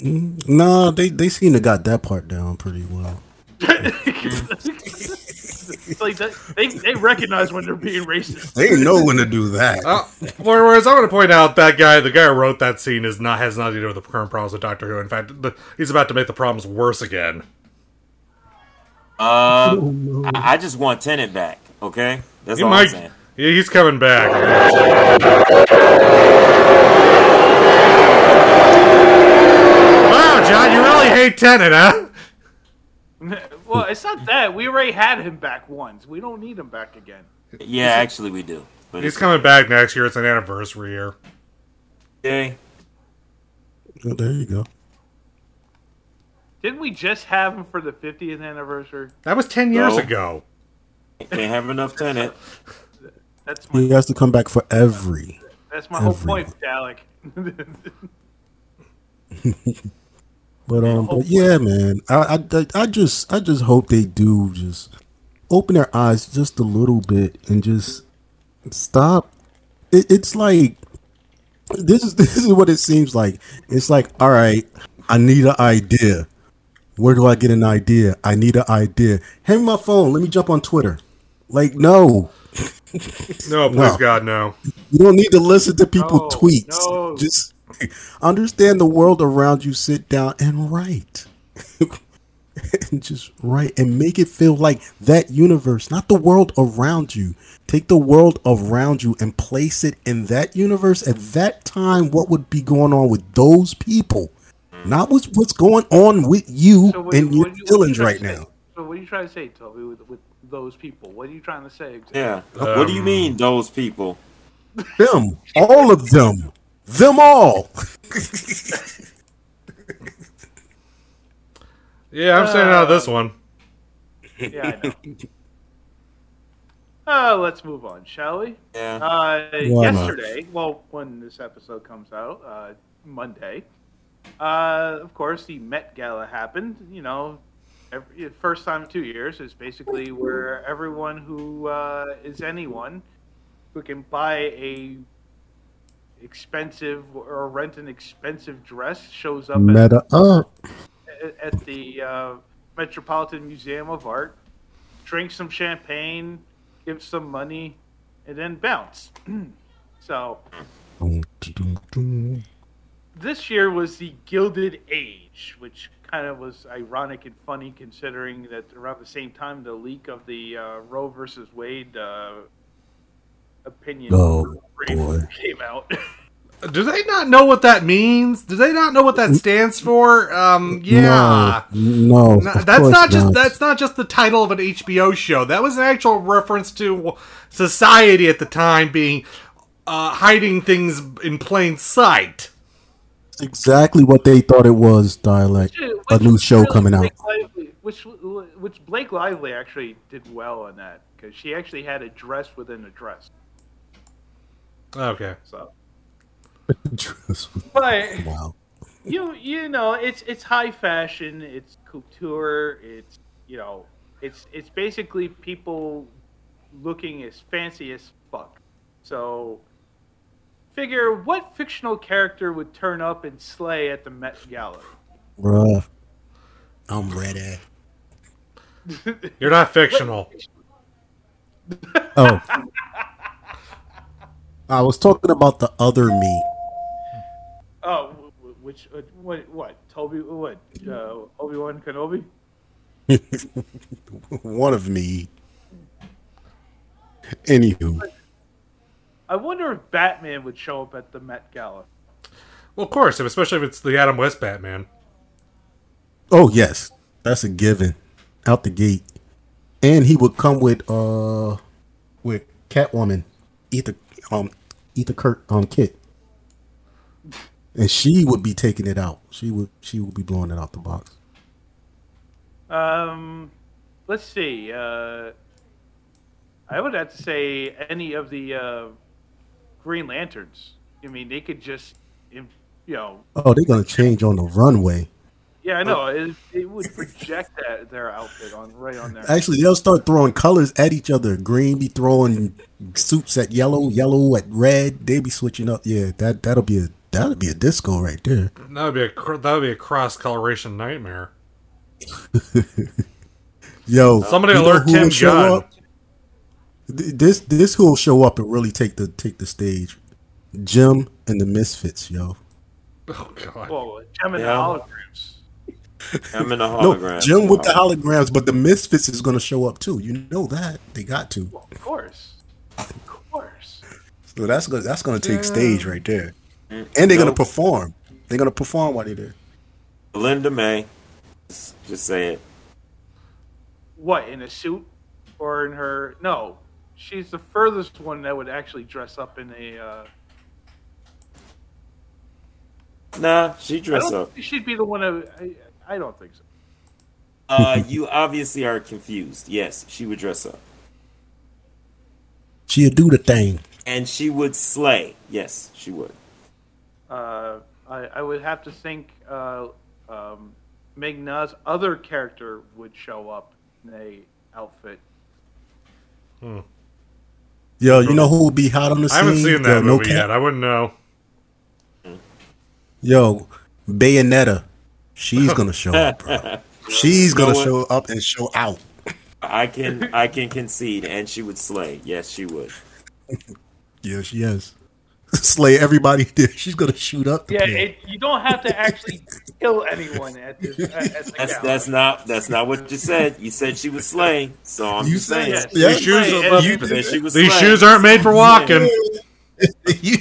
No, they they seem to got that part down pretty well. It's like that, they they recognize when they're being racist. They know when to do that. Uh, whereas I want to point out that guy, the guy who wrote that scene, is not has nothing to do with the current problems with Doctor Who. In fact, the, he's about to make the problems worse again. Uh, I, I just want Tennant back. Okay, that's He all might. I'm saying. Yeah, he's coming back. wow, John, you really hate Tennant, huh? well, it's not that we already had him back once. We don't need him back again. Yeah, actually, we do. But He's coming back next year. It's an anniversary year. okay. Oh, there you go. Didn't we just have him for the 50th anniversary? That was ten years No. ago. Can't have enough Tennant. That's my He has to come back for every. that's my whole point, Alec. But um, but yeah, man, I, I I just I just hope they do just open their eyes just a little bit and just stop. It, it's like this is this is what it seems like. It's like all right, I need an idea. Where do I get an idea? I need an idea. Hand me my phone. Let me jump on Twitter. Like no, No, please, No. God, no. you don't need to listen to people No, tweets. no. Just understand the world around you. Sit down and write. and just write and make it feel like that universe, not the world around you. Take the world around you and place it in that universe at that time. What would be going on with those people? Not what's what's going on with you So and your you- what you feelings trying right now. So what are you trying to say, Toby, with, with those people? What are you trying to say? exactly? Yeah. what do you mean, those people? Them, all of them, them all. Yeah, I'm staying out of this one. Yeah, I know. Uh, let's move on, shall we? Yeah. Uh, Why not? yesterday, well, when this episode comes out, uh, Monday, uh, of course, the Met Gala happened. You know, every, first time in two years is basically where everyone who uh, is anyone who can buy a expensive or rent an expensive dress shows up at, Meta up. at the uh, Metropolitan Museum of Art, drink some champagne, give some money, and then bounce. so this year was the Gilded Age, which kind of was ironic and funny considering that around the same time the leak of the uh, Roe versus Wade uh, opinion Oh, brief boy. came out. Do they not know what that means? Do they not know what that stands for? Um, yeah. No, no No, that's not just that's not just the title of an HBO show. That was an actual reference to society at the time being uh, hiding things in plain sight. That's exactly what they thought it was. Dialect. A Which- new show which coming out. Lively- which which Blake Lively actually did well on that because she actually had a dress within a dress. Okay. So, but wow. you you know it's it's high fashion, it's couture, it's you know it's it's basically people looking as fancy as fuck. So figure what fictional character would turn up and slay at the Met Gala? Bruh. I'm ready. You're not fictional. Oh. I was talking about the other me. Oh, wh- wh- which uh, what what Toby what uh, Obi Wan Kenobi? One of me. Anywho. I wonder if Batman would show up at the Met Gala. Well, of course, especially if it's the Adam West Batman. Oh yes. That's a given. Out the gate. And he would come with uh with Catwoman. Eartha um Eartha Kurt um Kitt. And she would be taking it out. She would she would be blowing it out the box. Um, let's see. Uh, I would have to say any of the uh, Green Lanterns. I mean, they could just, you know, Oh, they're gonna change on the runway. Yeah, I know it, it would project that their outfit on right on there. Actually, they'll start throwing colors at each other. Green be throwing suits at yellow, yellow at red. They be switching up. Yeah, that that'll be a that'll be a disco right there. That would be a that would be a cross coloration nightmare. Yo, Somebody you alert who Tim will show Gunn. up? This this who will show up and really take the take the stage. Jem and the Misfits, yo. Oh God. Well, Jem and Yeah. the holograms. I'm in a No, hologram. Jem with the holograms, but the Misfits is gonna show up too. You know that they got to. Well, of course, of course. So that's gonna that's gonna take stage right there, and they're gonna perform. They're gonna perform while they're there. Linda May. Just, just say it. What in a suit or in her? No, she's the furthest one that would actually dress up in a. Uh, Nah, she I dress up. she'd be the one. That, I, I don't think so. Uh, you obviously are confused. Yes, she would dress up, She'll do the thing. and she would slay. Yes, she would. Uh, I, I would have to think uh, um, Megna's other character would show up in a outfit. Yo, you know who would be hot on the scene? I haven't seen that Yo, no movie cap- yet. I wouldn't know. Yo, Bayonetta. She's gonna show up, bro. She's gonna what? show up and show out. I can I can concede, and she would slay. Yes, she would. Yeah, she is. Slay everybody there. She's gonna shoot up. Yeah, it, you don't have to actually kill anyone at this. At, at That's gala. that's not that's not what you said. You said she would slay. So I'm You just saying. said- Yeah, Yeah, These shoes, Slay, are- and You said she would these slay. shoes aren't made for walking. you,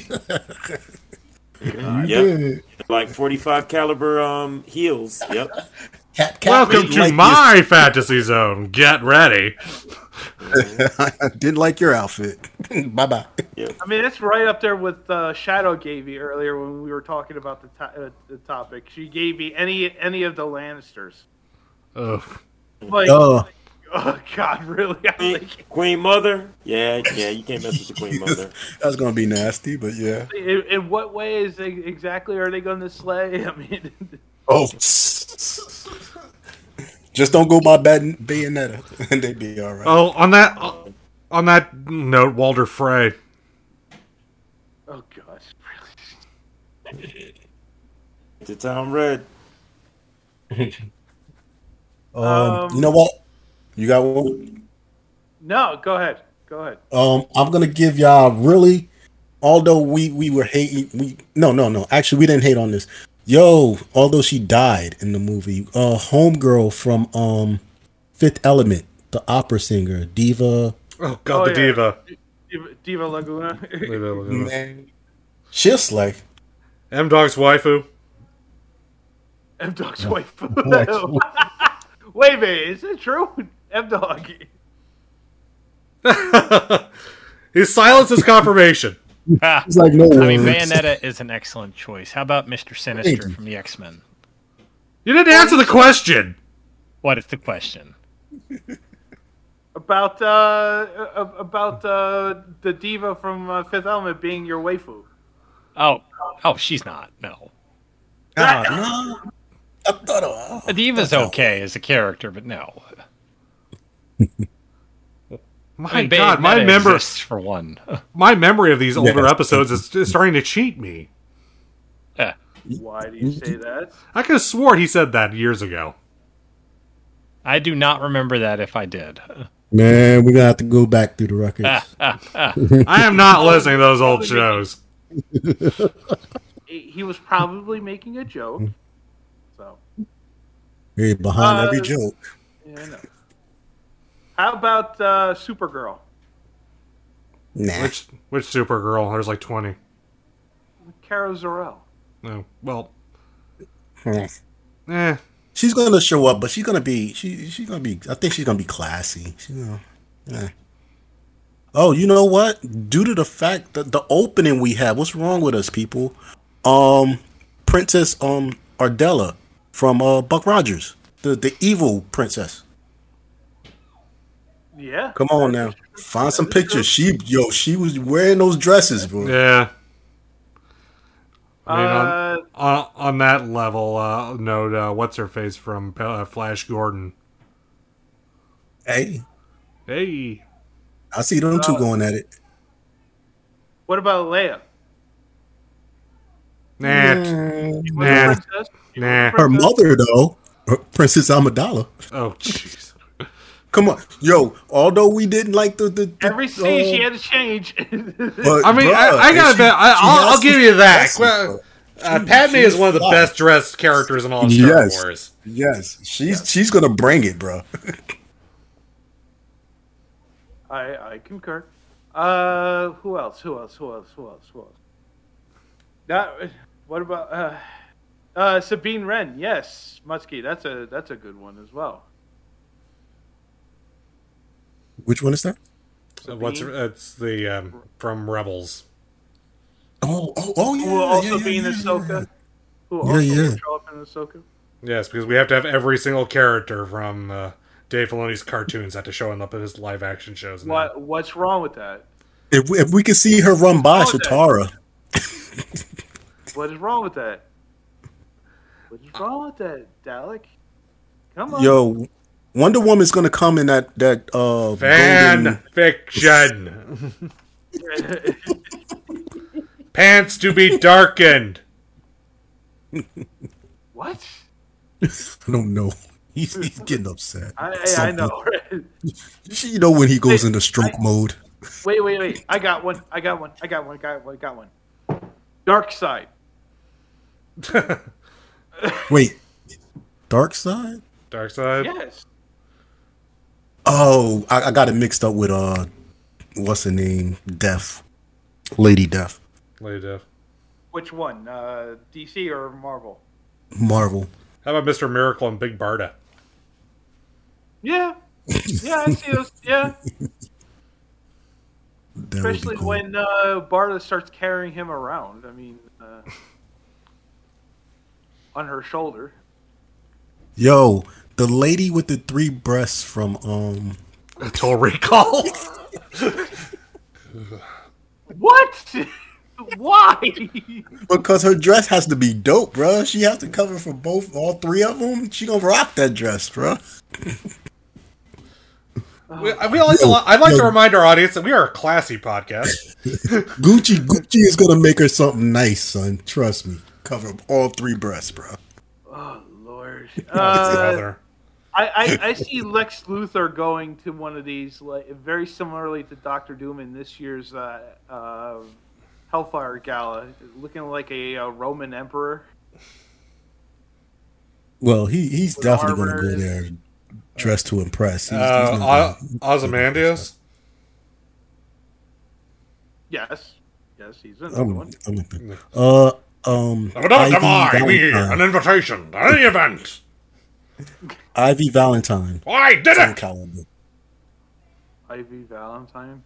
Yep. Like 45 caliber um heels. Yep. Cat, cat Welcome to like my fantasy zone. Get ready. I didn't like your outfit. bye bye. I mean, it's right up there with uh, Shadow gave me earlier when we were talking about the, to- uh, the topic. She gave me any any of the Lannisters. Ugh. Like, Oh, oh God, really? I Queen, think, Queen Mother. Yeah, yeah. You can't mess with the Queen Mother. that's gonna be nasty, but yeah. in, in what way is they, exactly are they going to slay? I mean, Oh, just don't go by bad Bayonetta, and they'd be all right. Oh, on that on that note, Walder Frey. oh God, really? To Town Red. Um, Um, you know what? You got one. No, go ahead. Go ahead. Um, I'm gonna give y'all really, although we we were hating, we no no no. Actually, we didn't hate on this. Yo, although she died in the movie, uh, homegirl from um, Fifth Element, the opera singer, diva. Oh God, Oh, the yeah. diva. Diva, Diva Laguna. Man, she'll slay. M Dog's waifu. M Dog's wife. What? Wait a minute, is it true? M Dog. His silence is confirmation. Ah, He's like, no. I mean, worries. Bayonetta is an excellent choice. How about Mister Sinister from the X Men? You didn't answer the question. What is the question? About uh, uh, about uh, the diva from uh, Fifth Element being your waifu. Oh, oh, she's not. No, Ah, no. I thought, the Diva's okay as a character, but no. My I mean, God, my Bayonetta member, for one. my memory of these older Yeah. episodes is, is starting to cheat me. Eh, Why do you say that? I could have swore he said that years ago. I do not remember that. If I did, Man, we're gonna have to go back through the records. I am not listening to those old shows. He he was probably making a joke. So, hey, behind Uh, every joke. yeah, I know. How about uh, Supergirl? Nah. Which which Supergirl? There's like twenty. Kara Zor-El. No, well, eh. She's gonna show up, but she's gonna be she she's gonna be I think she's gonna be classy. She's gonna, eh. Oh, you know what? Due to the fact that the opening we had, what's wrong with us people? Um Princess um Ardala from uh Buck Rogers. The the evil princess. Yeah. Come on now. Find some pictures. She yo, she was wearing those dresses, bro. Yeah. I mean, on, Uh, on, on that level, uh, note, uh, what's her face from uh, Flash Gordon? Hey, Hey, I see them two going at it. what about Leia? nah, She Nah. princess. She was a Nah. Her mother though, uh, Princess Amidala. oh jeez. Come on, yo. Although we didn't like the the, the Every scene she uh, had to change. but, I mean, bruh, I, I gotta she- bet. I, I'll, I'll give you that. dresses, Well, uh, Padme is one of the fly. best dressed characters in all of Star Yes. Wars. Yes, she's she's gonna bring it, bro. I I concur. Uh, who else? Who else? Who else? Who else? Who else? That. What about uh, uh, Sabine Wren? Yes, Mutsky. That's a that's a good one as well. Which one is that? What's it's the um, from Rebels? Oh, oh, oh yeah. who will also yeah, yeah, be in yeah, Ahsoka. yeah. Who Yeah, also yeah. show up in Ahsoka. Yes, because we have to have every single character from uh, Dave Filoni's cartoons have to show up in his live action shows. now. What what's wrong with that? If we, if we could see her run by that- Shatara, What is wrong with that? What is wrong with that, Dalek? Come on. yo, Wonder Woman's gonna come in that that uh Fan golden- fiction. Pants to be darkened. what? I don't know. He's, he's getting upset. I, I, I know. right? You know when he goes into stroke mode. Wait, wait, wait. I got one. I got one. I got one. I got one. I got one. Dark side. Wait, Dark Side? Dark side. Yes. Oh, I, I got it mixed up with uh, what's her name? Death, Lady Death, Lady Death. Which one? Uh, DC or Marvel? Marvel. How about Mr. Miracle and Big Barda? Yeah. Yeah, I see those. Yeah. That would be Especially cool. when uh, Barda starts carrying him around. I mean, uh, on her shoulder. Yo, the lady with the three breasts from um Total Recall. What? Why? because her dress has to be dope, bruh. She has to cover for both, all three of them. She gonna rock that dress, bruh. we, we like to, I'd like to remind our audience that we are a classy podcast. Gucci, Gucci is gonna make her something nice, son. Trust me. Cover all three breasts, bruh. Oh Lord. Uh, Brother. I, I, I see Lex Luthor going to one of these, like very similarly to Doctor Doom in this year's uh, uh, Hellfire Gala, looking like a, uh Roman emperor. Well, he he's With definitely gonna armor go there dressed to impress. He's, Uh, he's not Ozymandias? Yes, yes, he's another I'm, one. I'm, uh, um, Don't Ivy deny me an invitation to any event. Ivy Valentine, I did Soul it! Calibur, Ivy Valentine.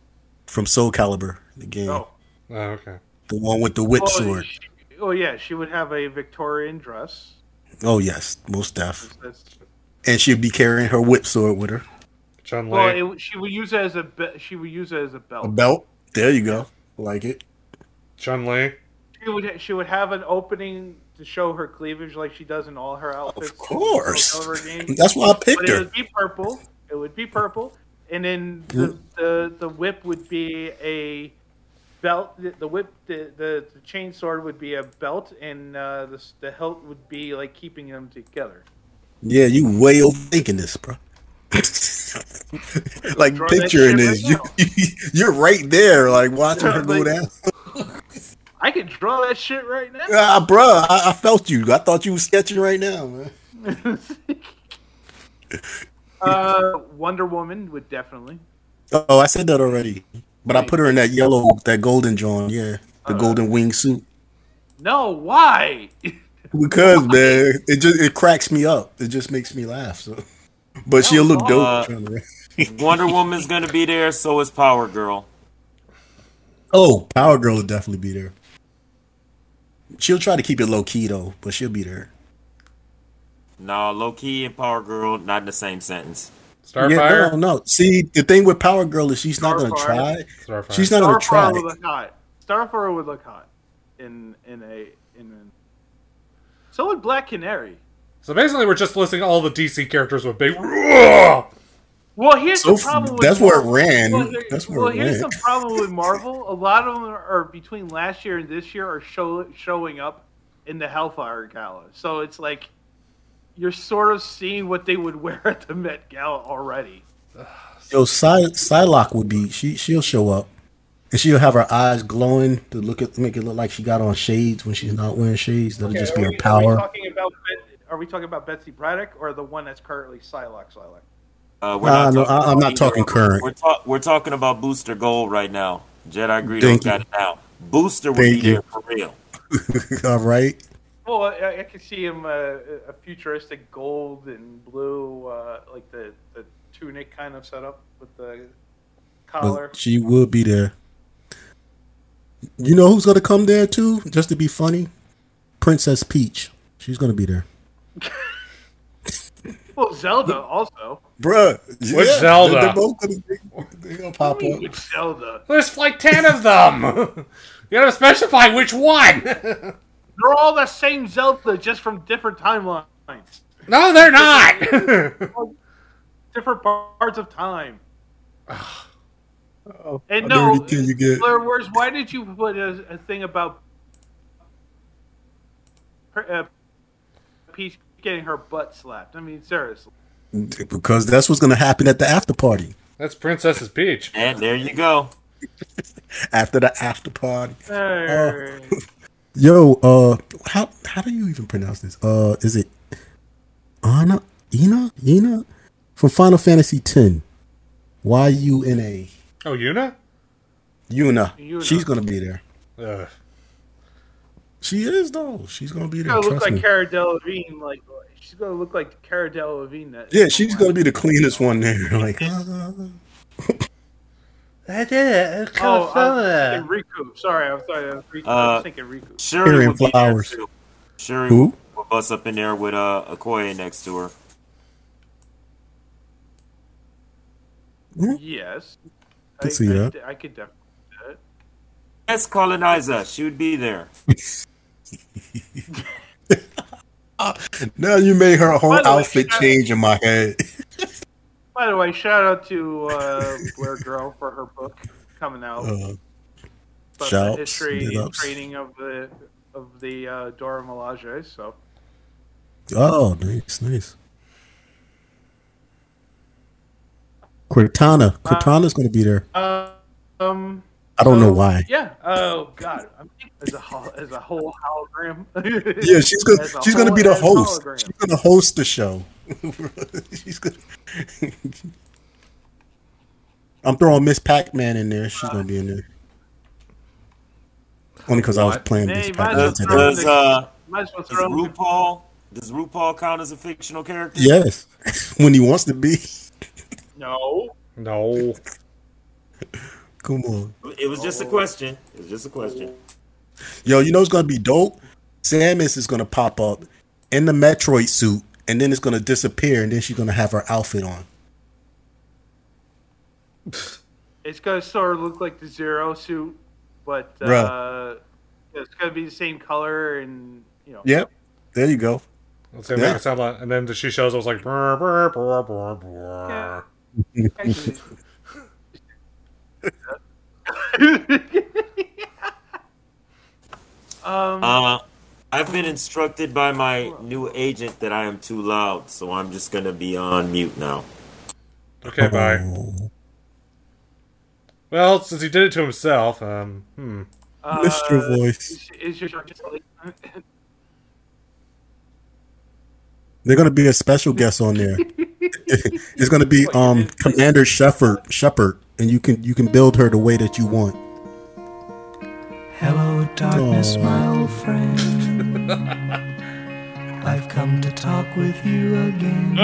from Soul Calibur, the game. Oh, Oh, okay. The one with the whip Oh, sword. she- oh yeah, she would have a Victorian dress. Oh yes, most def. And she'd be carrying her whip sword with her. Chun Li. Well, it, she would use it as a be- she would use it as a belt. A belt. belt. There you go. Like it. Chun Li. She would she would have an opening to show her cleavage like she does in all her outfits. Of course. That's why I But picked it would be purple. It would be purple, and then the the, the whip would be a belt. The, whip, the, the the chain sword would be a belt, and uh, the the hilt would be like keeping them together. Yeah, you way overthinking this, bro. like picturing this, right you, you're right there, like watching her go down. I can draw that shit right now. Ah, bruh, I, I felt you. I thought you was sketching right now, man. uh, Wonder Woman would definitely. Oh, I said that already, but I put her in that yellow, that golden John. Yeah, the golden wing suit. No, why? Because man, it just it cracks me up. It just makes me laugh. So, but she'll look dope. Uh, trying to- Wonder Woman's gonna be there. So is Power Girl. Oh, Power Girl will definitely be there. She'll try to keep it low key though, but she'll be there. No, low key and Power Girl not in the same sentence. Yeah, Starfire. no, no. See, the thing with Power Girl is she's not gonna try. Starfire. She's not gonna Starfire try. would look hot. Starfire would look hot in in a in. A, so would Black Canary. So basically, we're just listing all the DC characters with big. Roar! Well, here's So the problem. With that's where it ran. Well, here- That's where well, it here's ran. the problem with Marvel. A lot of them are between last year and this year are show, showing up in the Hellfire Gala. So it's like you're sort of seeing what they would wear at the Met Gala already. Yo, Psy, Psylocke would be. She she'll show up, and she'll have her eyes glowing to look at make it look like she got on shades when she's not wearing shades. That'll just be are, her we, are we power. talking about are we talking about Betsy Braddock or the one that's currently Psylocke? Psylocke. Uh, we're Nah, not no, I- I'm not talking of current. We're, ta- we're talking about Booster Gold right now. Jedi Greedo Thank got you. it now. Booster will Thank be you. there for real. All right. Well, I, I could see him uh, a futuristic gold and blue, uh, like the, the tunic kind of setup with the collar. But she will be there. You know who's gonna come there too, just to be funny? Princess Peach. She's gonna be there. Well, Zelda also. Bruh. Which Zelda? They're, both gonna, they're gonna pop up. With Zelda. There's like ten of them. you gotta specify which one. They're all the same Zelda, just from different timelines, no, they're not. different parts of time. And no, dirty you get? Blair Wars, why did you put a, a thing about uh, Peach getting her butt slapped? I mean, seriously. Because that's what's gonna happen at the after party. That's Princess's Peach. And there you go. After the after party. Hey. Yo, uh, how how do you even pronounce this? Uh, is it Anna, Ina, Ina from Final Fantasy X? Y U N A. Oh, Yuna. Yuna. Yuna. She's gonna be there. Ugh. She is though. She's gonna be there. gonna look like me. Cara Delevingne. Like she's gonna look like Cara Delevingne. That Yeah, she's gonna be the cleanest one there. Like, uh, I did it. Oh, I'm thinking Rikku. Sorry, I'm sorry. I was, Rikku. I was Uh, thinking Rikku. Shuri Carrying flowers. there too. Shuri Who? will bust up in there with uh, Okoye next to her. Yes. Can I, see I, that. I could definitely do that. Yes, colonizer. She would be there. now you made her whole way, outfit change in my head. By the way, shout out to uh, Blair Girl for her book coming out. Uh, about the history and training of the of the uh, Dora Milaje. So oh, nice, nice. Cortana, Cortana's gonna be there. uh, um, I don't know why. Yeah. Oh God, I'm as a as a whole hologram. Yeah, she's gonna As a she's gonna be the host. hologram. She's gonna host the show. she's gonna. I'm throwing Miss Pac-Man in there. She's gonna be in there. Only because I was playing Hey, Miss Pac-Man as Does, today. does, uh, Might as well does throw him- RuPaul does RuPaul count as a fictional character? Yes, when he wants to be. No. No. Come on. It was just a question. It was just a question. Yo, you know it's gonna be dope. Samus is gonna pop up in the Metroid suit, and then it's gonna disappear, and then she's gonna have her outfit on. It's gonna sort of look like the Zero suit, but uh, it's gonna be the same color and you know. Yep, there you go. Let's say Yeah. make it sound like, and then she shows. I was like, brr, brr, brr, brr, brr. Yeah. Actually- um, Uh, I've been instructed by my new agent that I am too loud, so I'm just gonna be on mute now. okay, bye. Well, since he did it to himself, um, hmm. uh, Mr. Voice. Is, is your just like, They're gonna be a special guest on there. it's gonna be um Commander Shepard Shepard, and you can you can build her the way that you want. Hello, darkness, Aw. my old friend. I've come to talk with you again.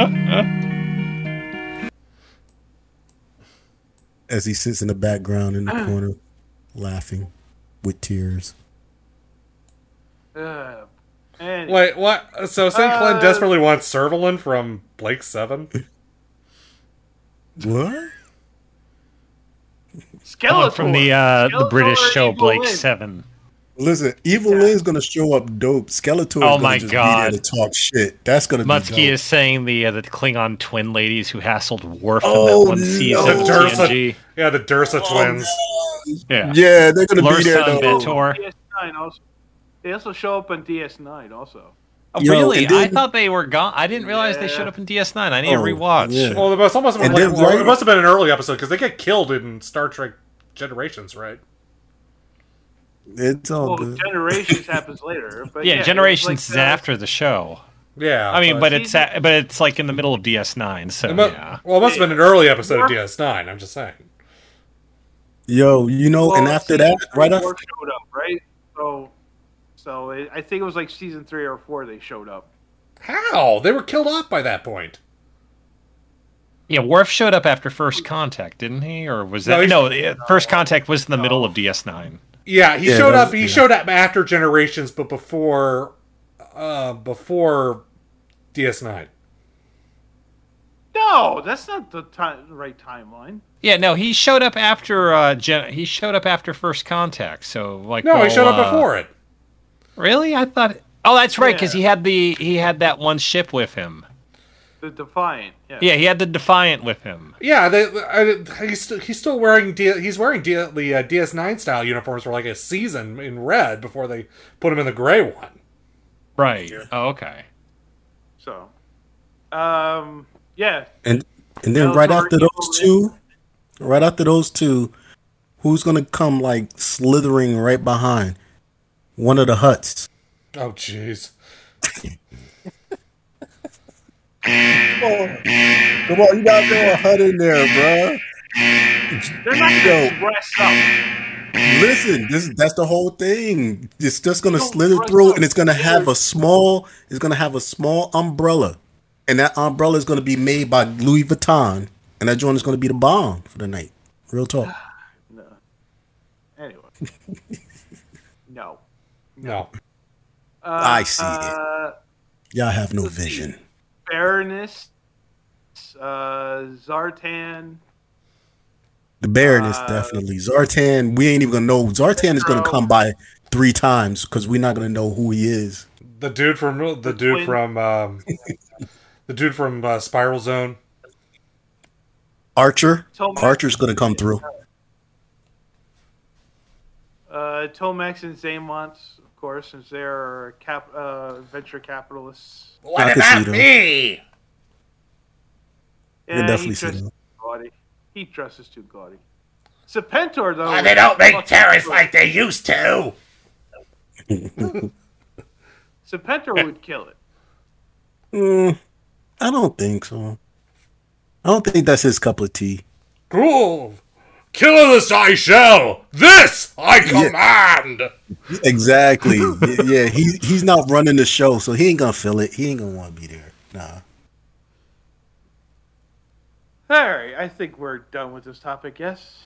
As he sits in the background in the corner, laughing with tears. uh, Wait, what? So St. Clinton Uh, desperately wants Servalan from Blake 7? What? Skeletor from the uh, the British show Evil Blake Lyn. Seven. Listen, Evil Yeah. Lynn's gonna show up dope. Skeletor Oh is gonna my just God. be there to talk shit. That's gonna be Mutsky is saying the uh, the Klingon twin ladies who hassled Worf Oh, in that one season no. of The Duras- TNG. Yeah, the Duras Oh, twins. Yeah, Yeah, they're gonna be there and though. B'Etor. DS9 also. They also show up on DS9 also. Oh, Yo, really? then- I thought they were gone. I didn't realize they showed up in DS9. I need to Oh, rewatch. yeah. Well, it must almost have been, like, then right- it must have been an early episode because they get killed in Star Trek Generations, right? It's all Well, good. Generations happens later. But Yeah, yeah, Generations like is the- after the show. Yeah. I mean, but it's at, but it's like in the middle of DS9. So it mu- yeah. Well, it must have been an early episode of DS9, I'm just saying. Yo, you know, and after that, right or after showed up, right? So, so it, I think it was like season three or four they showed up. How? They were killed off by that point. Yeah, Worf showed up after First Contact, didn't he? Or was that he's- no? First Contact was in the middle of DS9. Yeah, he Yeah, showed that up. He yeah. showed up after Generations, but before, uh, before DS9. No, that's not the time, right timeline. Yeah, no, he showed up after uh, Gen- he showed up after First Contact. So like, No, he showed up uh, before it. Really? I thought. Oh, that's right, because Yeah. he had the he had that one ship with him. The Defiant. Yeah. Yeah, he had the Defiant with him. Yeah, they, I, he's he's still wearing D, he's wearing D, the uh, DS9 style uniforms for like a season in red before they put him in the gray one. Right. Oh, okay. So, um, yeah. and and then right after Evil those two, right after those two, who's gonna come like slithering right behind? One of the huts. Oh, jeez. Come on, you gotta throw a hut in there, bruh. They're not going to dress up. Listen, this that's the whole thing. It's just gonna slither through, up. and it's gonna have a small. It's gonna have a small umbrella, and that umbrella is gonna be made by Louis Vuitton, and that joint is gonna be the bomb for the night. Real talk. no. Anyway. no. No. Uh, I see it. uh, Y'all have no Let's see. vision. Baroness, uh, Zartan. The Baroness Uh, definitely. Zartan, we ain't even gonna know. Zartan is gonna come by three times because we're not gonna know who he is. The dude from the, The dude twin. from um, the dude from uh, Spiral Zone. Archer. Tomax. Archer's gonna come through. Uh, Tomax and Xamot, of course, since they're cap, uh, venture capitalists. What I can about see them. me? can Yeah, definitely he see dresses them. too gaudy. He dresses too gaudy. Serpentor, though. Oh, they don't make fucking terrorists good. like they used to. Serpentor would kill it. Mm, I don't think so. I don't think that's his cup of tea. Cool. Kill this I shall. This I command. Exactly. Yeah, he he's not running the show, so he ain't gonna feel it. He ain't gonna want to be there. Nah. All right, I think we're done with this topic. Yes.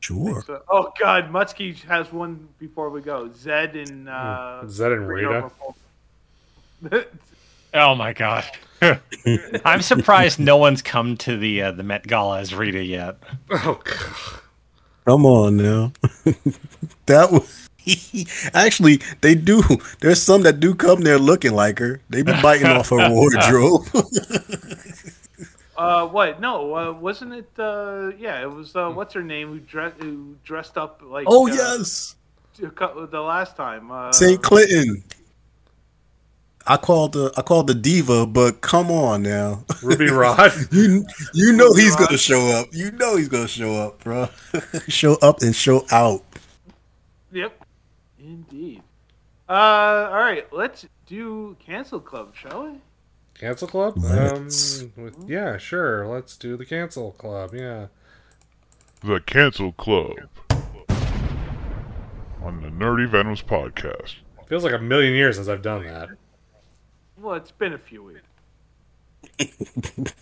Sure. So, oh God, Mutsky has one before we go. Zedd and uh, Zedd and Rita. Oh my god. I'm surprised no one's come to the uh, the Met Gala as Rita yet. Oh, God. Come on now. that was actually they do. There's some that do come there looking like her. They be biting off her wardrobe. uh, what? No, uh, wasn't it? Uh, yeah, it was. Uh, what's her name? Who dressed who dressed up like? oh uh, yes, the last time. Uh, St. Clinton. I called the I called the diva, but come on now. Ruby Rhod. You you know he's gonna show up. You know he's gonna show up, bro. show up and show out. Yep. Indeed. Uh, all right, let's do cancel club, shall we? Cancel Club? Let's. Um, with- yeah, sure. Let's do the Cancel Club. Yeah. The Cancel Club on the Nerdy Venoms podcast. Feels like a million years since I've done that. Well, it's been a few weeks.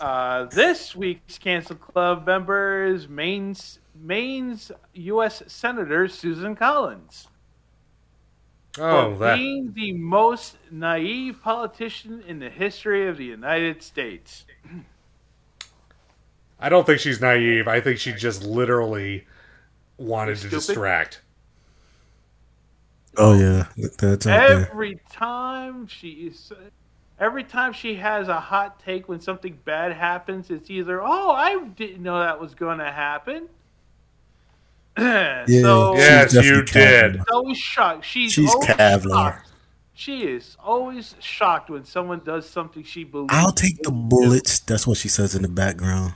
uh, this week's cancel club member is Maine's Maine's U.S. Senator Susan Collins. Oh, for that. being the most naive politician in the history of the United States. I don't think she's naive. I think she just literally wanted to distract. Oh, oh yeah, that's out. Every time she is, every time she has a hot take when something bad happens, it's either "Oh, I didn't know that was going to happen." Yeah, so she's Yes, you did. she's always shocked. She's, She's always Kevlar. shocked. She is always shocked when someone does something she believes. I'll take the bullets. That's what she says in the background.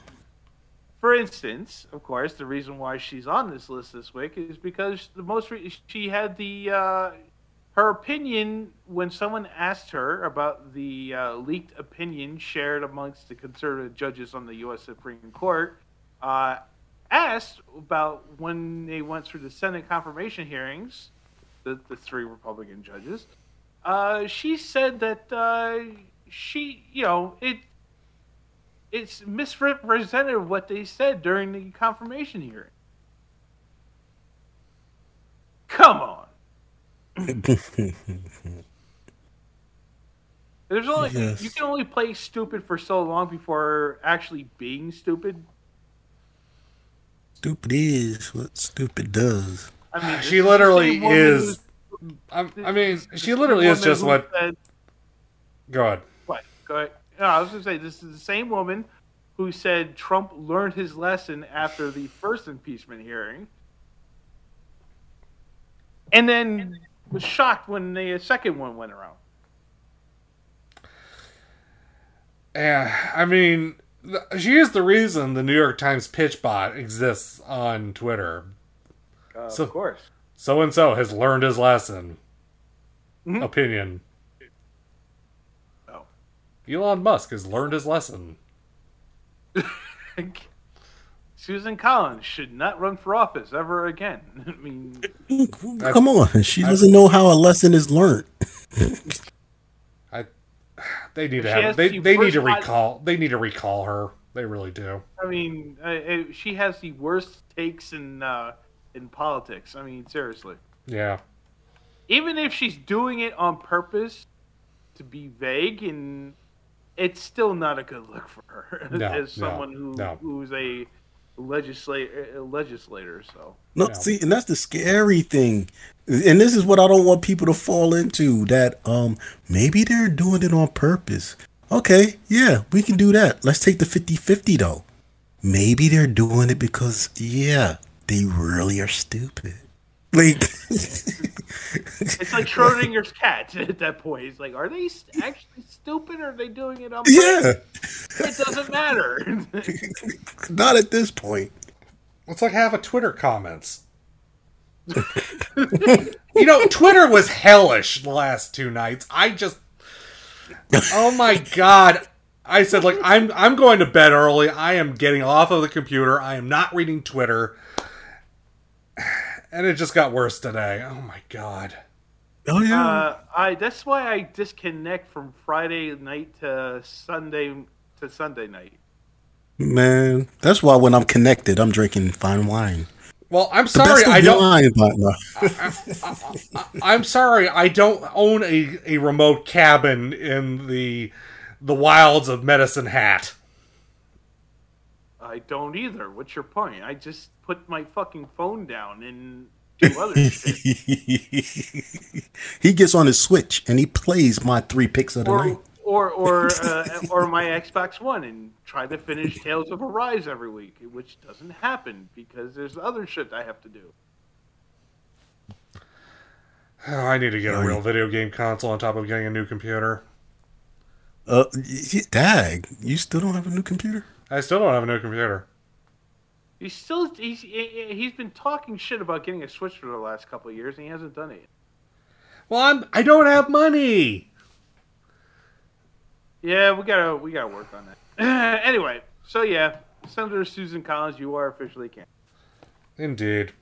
For instance, of course, the reason why she's on this list this week is because the most re- she had the uh, her opinion when someone asked her about the uh, leaked opinion shared amongst the conservative judges on the U.S. Supreme Court. Uh, asked about when they went through the Senate confirmation hearings, the, the three Republican judges. Uh, she said that uh, she, you know, it it's misrepresented what they said during the confirmation hearing. Come on. There's only Yes. you can only play stupid for so long before actually being stupid. Stupid is what stupid does. I mean, She literally is. I'm, I mean, she literally is just what. said- Go ahead. What? Go ahead. No, I was going to say this is the same woman who said Trump learned his lesson after the first impeachment hearing, and then was shocked when the second one went around. Yeah, I mean, she is the reason the New York Times pitch bot exists on Twitter. Uh, So- of course. So and so has learned his lesson. Mhm. Opinion. Elon Musk has learned his lesson. Susan Collins should not run for office ever again. I mean, Come on, she doesn't know how a lesson is learned. I. They need to have. has They, the they need to worst- recall. They need to recall her. They really do. I mean, uh, she has the worst takes in uh, in politics. I mean, seriously. Yeah. even if she's doing it on purpose to be vague and it's still not a good look for her No, as no, someone who no. who's a legislator legislator so No, No. see, and that's the scary thing. And this is what I don't want people to fall into that um maybe they're doing it on purpose. Okay, yeah, we can do that. Let's take the 50-50 though. Maybe they're doing it because yeah, they really are stupid. Like it's like schrodinger's cat at that point it's like are they s- actually stupid or are they doing it on purpose? yeah, purpose? it doesn't matter not at this point. It's like half of Twitter comments. you know, Twitter was hellish the last two nights. I just Oh my god. I said like I'm I'm going to bed early. I am getting off of the computer. I am not reading Twitter. And it just got worse today. Oh my god. Oh yeah. uh, i that's why i disconnect from friday night to sunday to sunday night Man, that's why when I'm connected, I'm drinking fine wine. Well, I'm sorry, I don't. wine, but no. I'm sorry, I don't own a, a remote cabin in the the wilds of Medicine Hat. I don't either. What's your point? I just put my fucking phone down and do other shit. he gets on his Switch and he plays my three picks of the night. Or or or uh, or my Xbox One and try to finish Tales of Arise every week, which doesn't happen because there's other shit I have to do. Oh, I need to get a real video game console on top of getting a new computer. Uh, dag, you still don't have a new computer? I still don't have a new computer. He's still he's he- he's been talking shit about getting a Switch for the last couple of years and he hasn't done it. yet. Well, I'm I don't have money. Yeah, we gotta we gotta work on that. anyway, so yeah, Senator Susan Collins, you are officially canceled. Indeed.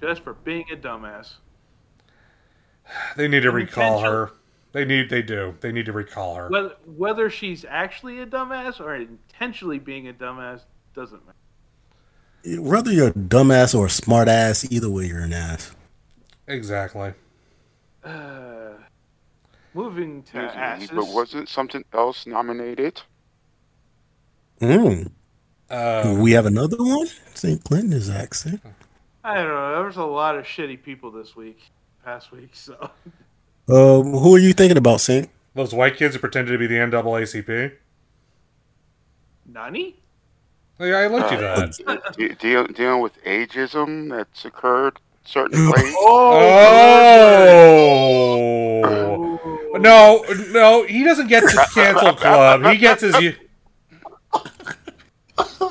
just for being a dumbass. They need to recall her. They need they do. They need to recall her. Whether whether she's actually a dumbass or intentionally being a dumbass doesn't matter. Whether you're a dumbass or a smartass, either way, you're an ass. Exactly. Uh, moving to Excuse me, asses. but wasn't something else nominated? Mm. Uh, we have another one? St. Clinton is accent. I don't know. There was a lot of shitty people this week, past week. So Um, who are you thinking about, Saint? Those white kids who pretended to be the NAACP. Nani? Yeah, I looked you Uh, that. de- deal, dealing with ageism that's occurred certain ways. Oh. No, no, he doesn't get the cancel club. He gets his.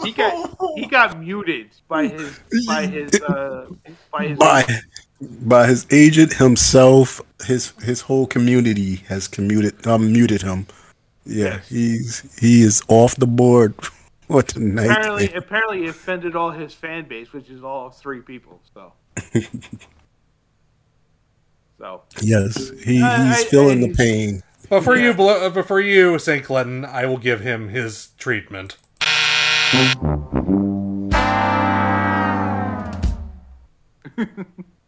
He got he got muted by his by his uh by his By by his agent himself, his his whole community has commuted um, muted him. Yeah, he's he is off the board for tonight. apparently apparently offended all his fan base, which is all three people. So so yes, he, he's I- feeling I- the pain. But for you, Blo- uh, but for you, Saint Clinton, I will give him his treatment.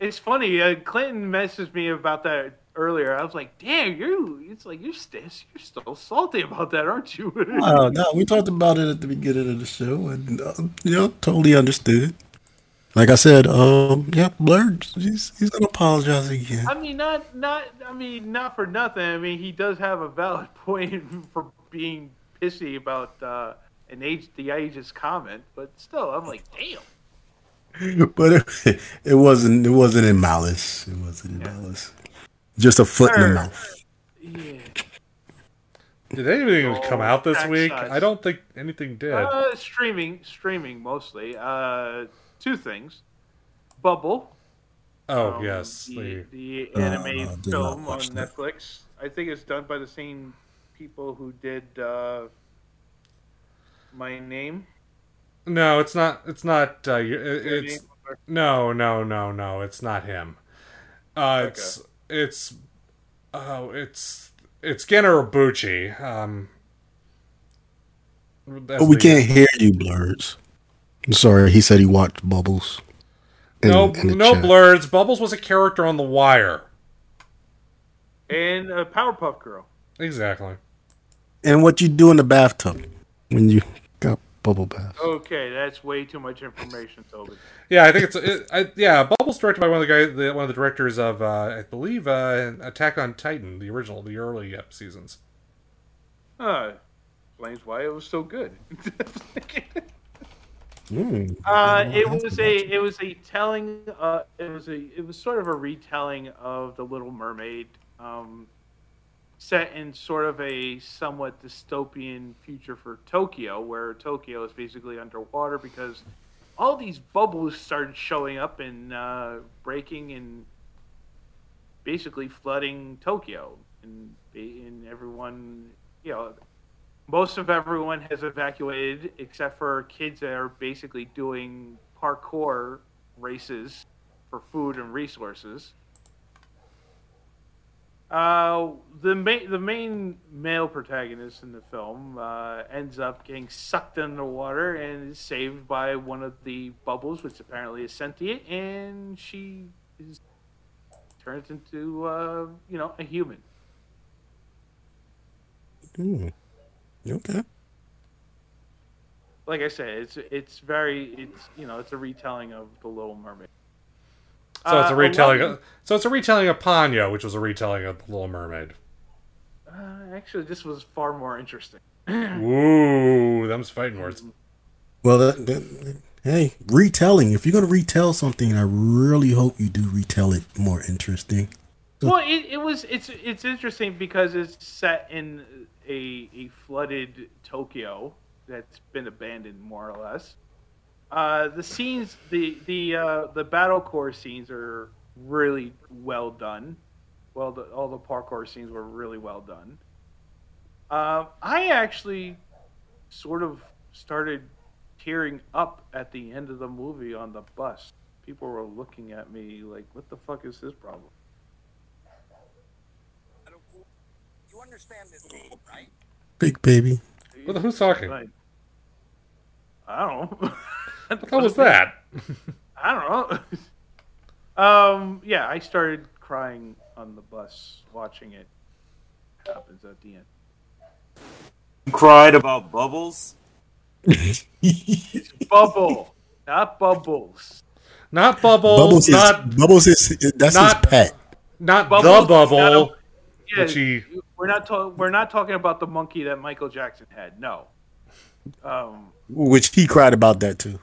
It's funny. Uh, Clinton messaged me about that earlier. I was like, "Damn, you!" It's like you're still you're still salty about that, aren't you? Oh no, we talked about it at the beginning of the show, and uh, you know, totally understood. Like I said, um, yeah, Blurred, he's he's gonna apologize again. I mean, not not. I mean, not for nothing. I mean, he does have a valid point for being pissy about uh, an age the ageist comment, but still, I'm like, damn. but it, it wasn't it wasn't in malice. It wasn't in malice. Just a foot in the mouth. Yeah. Did anything come out this week? size. I don't think anything did. Uh, streaming, streaming mostly. Uh, two things. Bubble. oh um, yes, the, the- the Uh, anime I film on that. Netflix. I think it's done by the same people who did uh, My Name. No, it's not. It's not. Uh, you- it- Their it's no, no, no, no. It's not him. Uh, it's it's oh, it's it's Gen Urobuchi. Um, that's Oh, we the- can't hear you, Blurs. I'm sorry, he said he watched Bubbles. in- No, in no chat. blurs. Bubbles was a character on The Wire. And a Powerpuff Girl. Exactly. And what you do in the bathtub when you got bubble bath? Okay, that's way too much information, Toby. Yeah, I think it's it, I, yeah. Bubbles directed by one of the guys, the, one of the directors of uh, I believe uh, Attack on Titan, the original, the early uh, seasons. Uh, explains why it was so good. Mm. Uh, it was a it was a telling. Uh, it was a it was sort of a retelling of the Little Mermaid, um, set in sort of a somewhat dystopian future for Tokyo, where Tokyo is basically underwater because all these bubbles started showing up and uh, breaking and basically flooding Tokyo, and and everyone, you know, most of everyone has evacuated except for kids that are basically doing parkour races for food and resources. Uh, the main the main male protagonist in the film uh, ends up getting sucked into the water and is saved by one of the bubbles, which apparently is sentient, and she is turns into uh, you know a human. Hmm. Okay. Like I said, it's it's very it's you know it's a retelling of the Little Mermaid. So it's a Uh, retelling. Aladdin- Of, so it's a retelling of Ponyo, which was a retelling of The Little Mermaid. Uh, actually, this was far more interesting. Ooh, them's fighting words. Well, that, that, hey, retelling. If you're gonna retell something, I really hope you do retell it more interesting. Well, it, it was it's it's interesting because it's set in a a flooded Tokyo that's been abandoned more or less. Uh, the scenes, the the uh, the battle core scenes are really well done. Well, the, all the parkour scenes were really well done. Uh, I actually sort of started tearing up at the end of the movie on the bus. People were looking at me like, "What the fuck is this problem?" You understand this game, right? Big baby. Well, who's talking? I don't know. What the hell was that? I don't know. um, yeah, I started crying on the bus watching it. Happens at the end. You cried about bubbles. Bubble, not bubbles. Not bubbles. Bubbles not is Bubbles is that's not- his pet. not Bubbles, the bubble. no. Yeah, he we're not talking. We're not talking about the monkey that Michael Jackson had. No. Um. Which he cried about that too.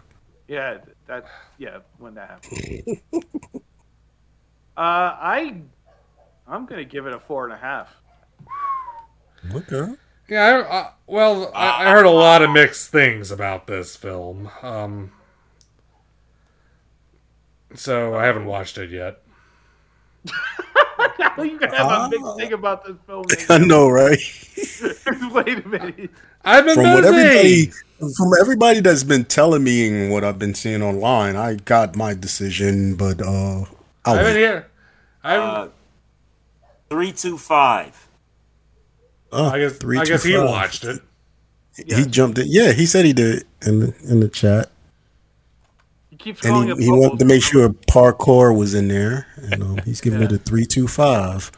Yeah. That. Yeah. When that happened. uh, I. I'm gonna give it a four and a half. Okay. Yeah, I, uh, well, I, I heard a lot of mixed things about this film. Um, so I haven't watched it yet. How you gonna have a big thing about this film? I know, right? Wait a minute. I've been From what busy. Everybody, from everybody that's been telling me and what I've been seeing online, I got my decision, but uh, I'll I've been wait. here. I, Uh, three two five. Uh, I guess. three, I two, guess he five. watched it. He jumped in. Yeah, he said he did in the, in the chat, He keeps calling and it he, he wanted to make sure parkour was in there, and um, he's giving it a three two five.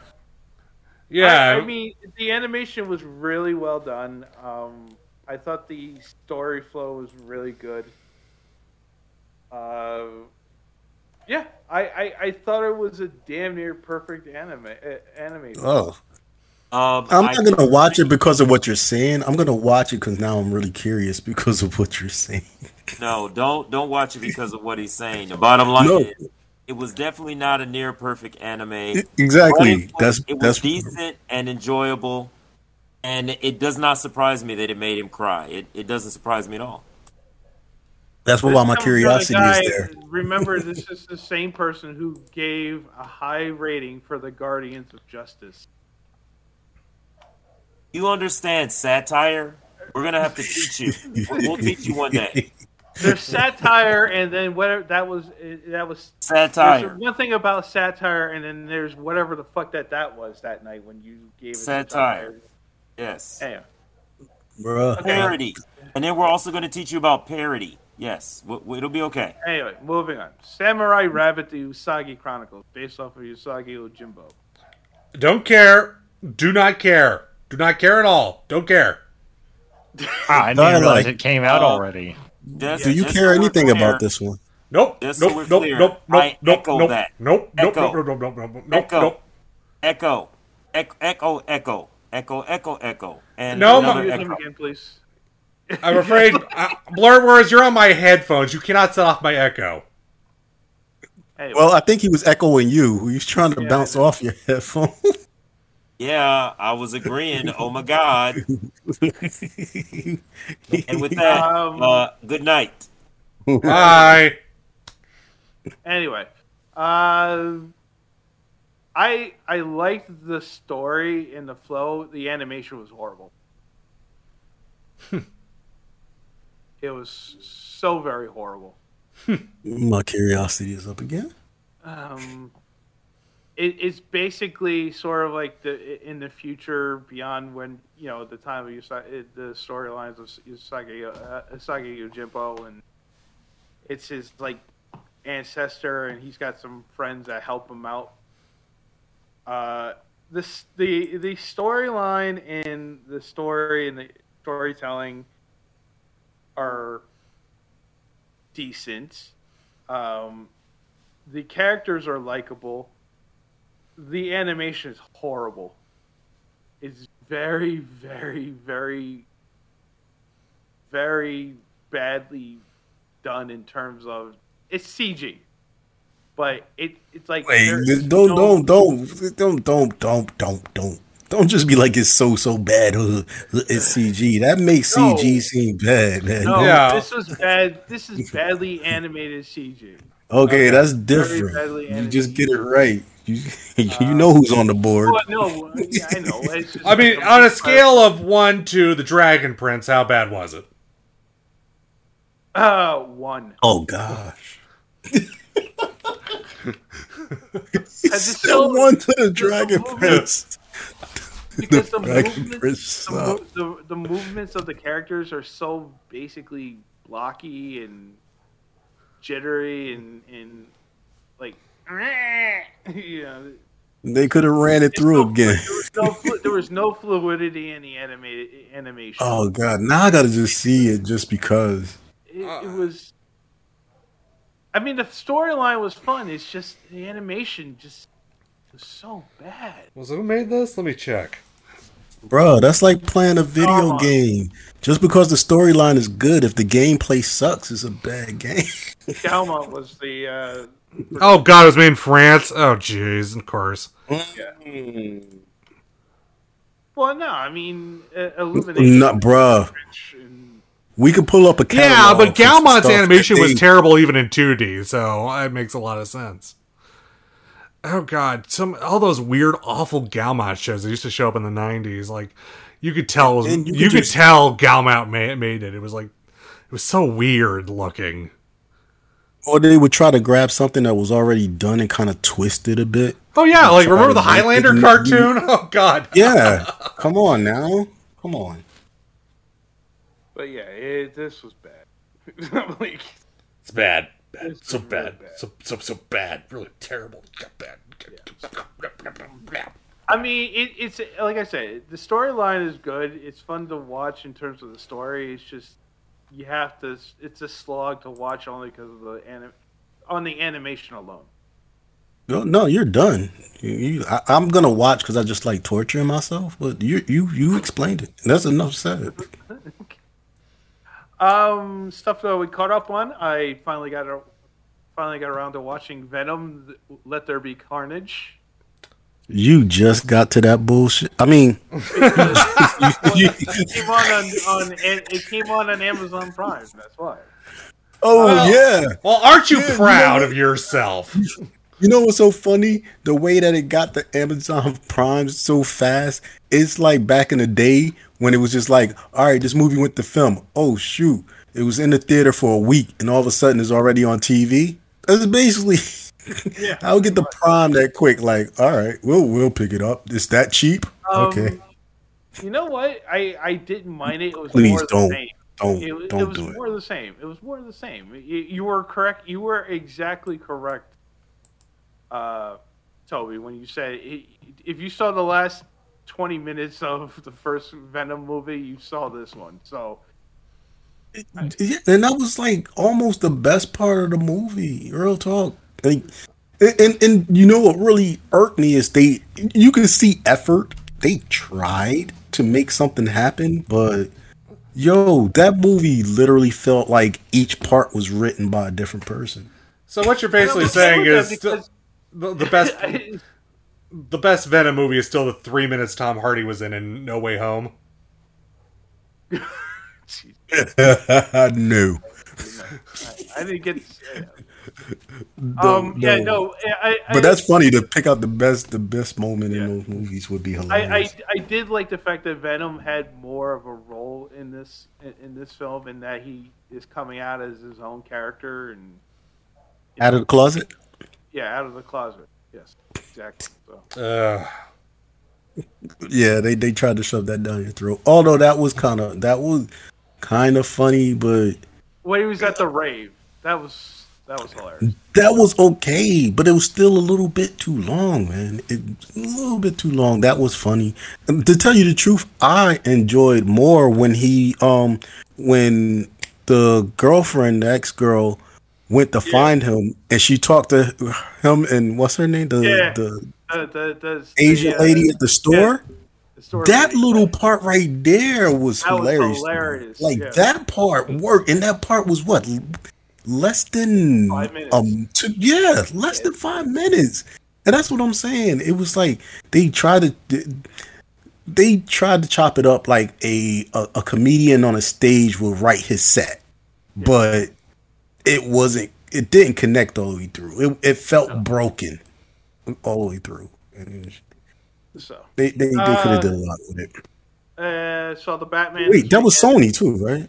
Yeah, I, I mean, the animation was really well done. Um, I thought the story flow was really good. Uh, yeah, I, I, I thought it was a damn near perfect anime. Uh, anime. Oh, Um, I'm I- not gonna watch it because of what you're saying. I'm gonna watch it because now I'm really curious because of what you're saying. No, don't don't watch it because of what he's saying. The bottom line No. is, it was definitely not a near perfect anime. Exactly. It was, That's it was that's decent and enjoyable, and it does not surprise me that it made him cry. It it doesn't surprise me at all. that's why my comes from a curiosity guy- is there. Remember, this is the same person who gave a high rating for the Guardians of Justice. You understand satire? We're gonna have to teach you. We'll, we'll teach you one day. There's satire, and then whatever that was. That was Satire. There's one thing about satire, and then there's whatever the fuck that that was that night when you gave it Satire. Yes. Anyway, Bruh. Parody. And then we're also going to teach you about parody. Yes, w- w- it'll be okay. anyway, moving on. Samurai Rabbit: The Usagi Chronicles, based off of Usagi Yojimbo. don't care. Do not care. Do not care at all. Don't care. Ah, I didn't realize like- it came out Uh, already. Just, Do you just care so we're anything clear- about this one? Nope. Just so nope. we're Nope. clear, Nope. Nope. I Nope. Nope. that. Nope. Nope. Echo. Nope. Nope. Nope. Nope. Nope. Nope. Echo. Nope. Echo. Echo. Echo. Echo. Echo. Echo. Echo. And No, another Use my- them echo. again, please. I'm afraid, uh, blurred words. You're on my headphones. You cannot set off my echo. Anyway, Well, I think he was echoing you. He was trying to Yeah, bounce off your headphone. Yeah, I was agreeing. Oh my God. And with that, Um, uh, good night. Bye. anyway, uh, I I liked the story and the flow. The animation was horrible. it was so very horrible. my curiosity is up again. Um, it, it's basically sort of like the in the future beyond when you know the time of Usagi, the storylines of Usagi uh, Usagi Yojimbo and it's his like ancestor and he's got some friends that help him out. Uh, this the the storyline and the story and the storytelling are decent. Um, the characters are likable. The animation is horrible. It's very, very, very, very badly done in terms of it's CG, but it it's like Wait, don't, no- don't, don't, don't, don't, don't, don't, don't. Don't just be like it's so so bad. uh, It's CG. That makes No. CG seem bad, man. No, Yeah. this was bad. This is badly animated CG. Okay, that's different. You just get it right. You, you know who's on the board. Well, no, yeah, I know. I mean, on a scale of one to the Dragon Prince, how bad was it? uh, one. Oh gosh. Still one to the Dragon Prince. because the, Dragon movements, Prince the, the, the movements of the characters are so basically blocky and jittery and and like you know They could have ran it through again. there was no there was no fluidity in the animated animation. Oh god, now I gotta just see it just because. it, it was. I mean, the storyline was fun. It's just the animation just was so bad. Was it who made this? Let me check. Bro, that's like playing a video Oh. game. Just because the storyline is good, if the gameplay sucks, it's a bad game. Gaumont was the. Uh, Oh God, it was made in France. Oh jeez, of course. Yeah. well, no, I mean, uh, Illumination. Not, bruh. We could pull up a Yeah, but Gaumont's animation was terrible even in 2D, so it makes a lot of sense. Oh god, some all those weird, awful Gaumont shows that used to show up in the '90s, like you could tell it was, And you, you could, could just- tell Gaumont made, made it. It was like it was so weird looking. Or they would try to grab something that was already done and kind of twist it a bit. Oh yeah, like remember the Highlander cartoon? Oh god, Yeah. Come on now. Come on. But yeah, it, this was bad. like, it's bad, bad, so really bad, bad. so so so bad, really terrible, bad. I mean, it, it's like I said, the storyline is good. It's fun to watch in terms of the story. It's just you have to. It's a slog to watch only because of the anim, on the animation alone. No, no, you're done. You, you, I, I'm gonna watch because I just like torturing myself. But you, you, you explained it. That's enough said. Um, stuff that we caught up on. I finally got a, finally got around to watching Venom. Let There Be Carnage. You just got to that bullshit. I mean, It came on, on, on it came on on Amazon Prime. That's why. oh Well- yeah. Well, aren't you Yeah, proud know- of yourself? You know what's so funny? The way that it got the Amazon Prime so fast. It's like back in the day when it was just like, all right, this movie went to film. Oh shoot, it was in the theater for a week, and all of a sudden it's already on TV. That's basically. I'll get the Prime that quick. Like, all right, we'll we'll pick it up. It's that cheap. Um, okay, You know what? I I didn't mind it. It was Please more don't. the same. Don't- It, was- don't it was do more of the same. It was more of the same. You, you were correct. You were exactly correct, uh, Toby, when you said i if you saw the last twenty minutes of the first Venom movie, you saw this one. So Yeah, and that was like almost the best part of the movie. Real talk. Like, and, and and you know what really irked me is they you can see effort. They tried to make something happen, but yo, that movie literally felt like each part was written by a different person. So what you're basically saying is because- the, the best the best Venom movie is still the three minutes Tom Hardy was in in No Way Home. no. I didn't get. um. Yeah. No. I. I But that's funny to pick out the best the best moment in those movies would be I, hilarious. I I did like the fact that Venom had more of a role in this in, in this film, and that he is coming out as his own character, and Out of the closet? Yeah, out of the closet. Yes. exactly. So. Uh, Yeah, they they tried to shove that down your throat. Although that was kind of that was kind of funny, but When he was at the rave, that was that was hilarious. that was okay. But it was still a little bit too long, man. It a little bit too long. That was funny. And to tell you the truth, I enjoyed more when he um when the girlfriend, the ex girl, went to find him and she talked to him and what's her name? The Yeah. the Uh, the, the, Asian the, uh, lady at the store. store that lady. little part right there was That was hilarious. hilarious, Like yeah. that part worked, and that part was what less than Five minutes. um two, yeah, less than five minutes. And that's what I'm saying. It was like they tried to they tried to chop it up like a a, a comedian on a stage will write his set, but it wasn't. It didn't connect all the way through. It it felt broken all the way through. And So, they they, they Uh, could have done a lot with it. uh, so the Batman. Wait, that was Sony too, right?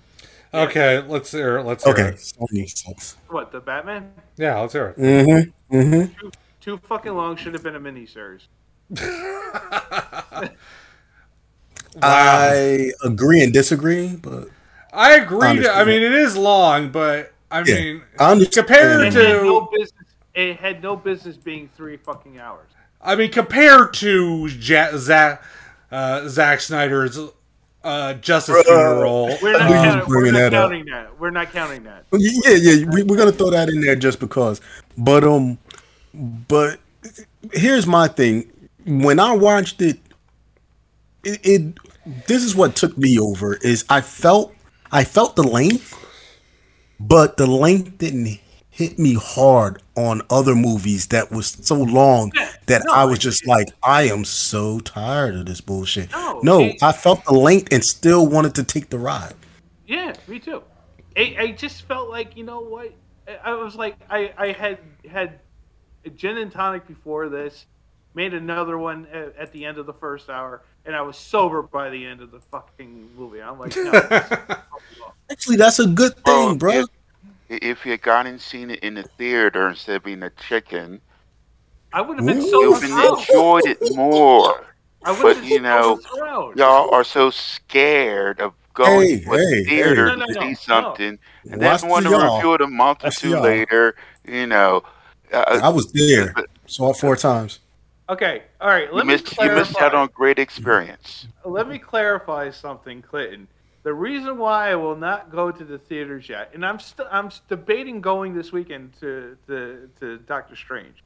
okay, let's hear. Let's hear Okay, it. Sony sucks. What the Batman? Yeah, let's hear it. Mm-hmm. Mm-hmm. Too, too fucking long. Should have been a mini miniseries. I agree and disagree, but I agree. To, I mean, it is long, but I Yeah, mean, I understand. compared It had no to, business. It had no business being three fucking hours. I mean, compared to ja- Zack, uh, Zack Snyder's uh, Justice Bruh. Funeral, We're not, I knew counting, we're not that up. that. We're not counting that. yeah, yeah, we, we're gonna throw that in there just because. But um, but here's my thing. When I watched it, it, it this is what took me over is I felt I felt the length, but the length didn't hit me hard on other movies that was so long that no, I was just like, I am so tired of this bullshit. No, No, it- I felt the length and still wanted to take the ride. Yeah, me too. I, I just felt like you know what? I- was like I, I had had a gin and tonic before this, made another one at, at the end of the first hour, and I was sober by the end of the fucking movie. I'm like, no, this is fucking long. Actually, that's a good Well, thing, bro. If, if you had gone and seen it in the theater instead of being a chicken, I would have been so you would have enjoyed it more. I would But have you know, y'all are so scared of going Hey, to a hey, theater hey. No, no, to no, see something, and Watch then want the to y'all. review it a month or two later. You know, uh, I was there. Saw it four times. Okay, all right. you Let me missed you missed clarify. out on great experience. let me clarify something, Clinton. The reason why I will not go to the theaters yet, and I'm still I'm debating going this weekend to to, to Doctor Strange,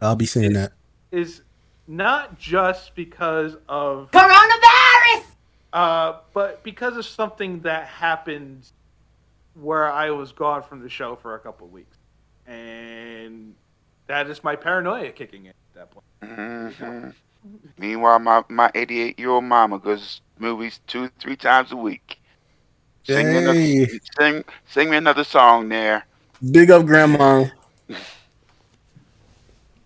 I'll be saying that. is not just because of Coronavirus! uh, but because of something that happened where I was gone from the show for a couple of weeks, and that is my paranoia kicking in at that point. Hmm Meanwhile, my my 88 year old mama goes movies two three times a week. Sing me, another, sing sing me another song there. Big up, Grandma.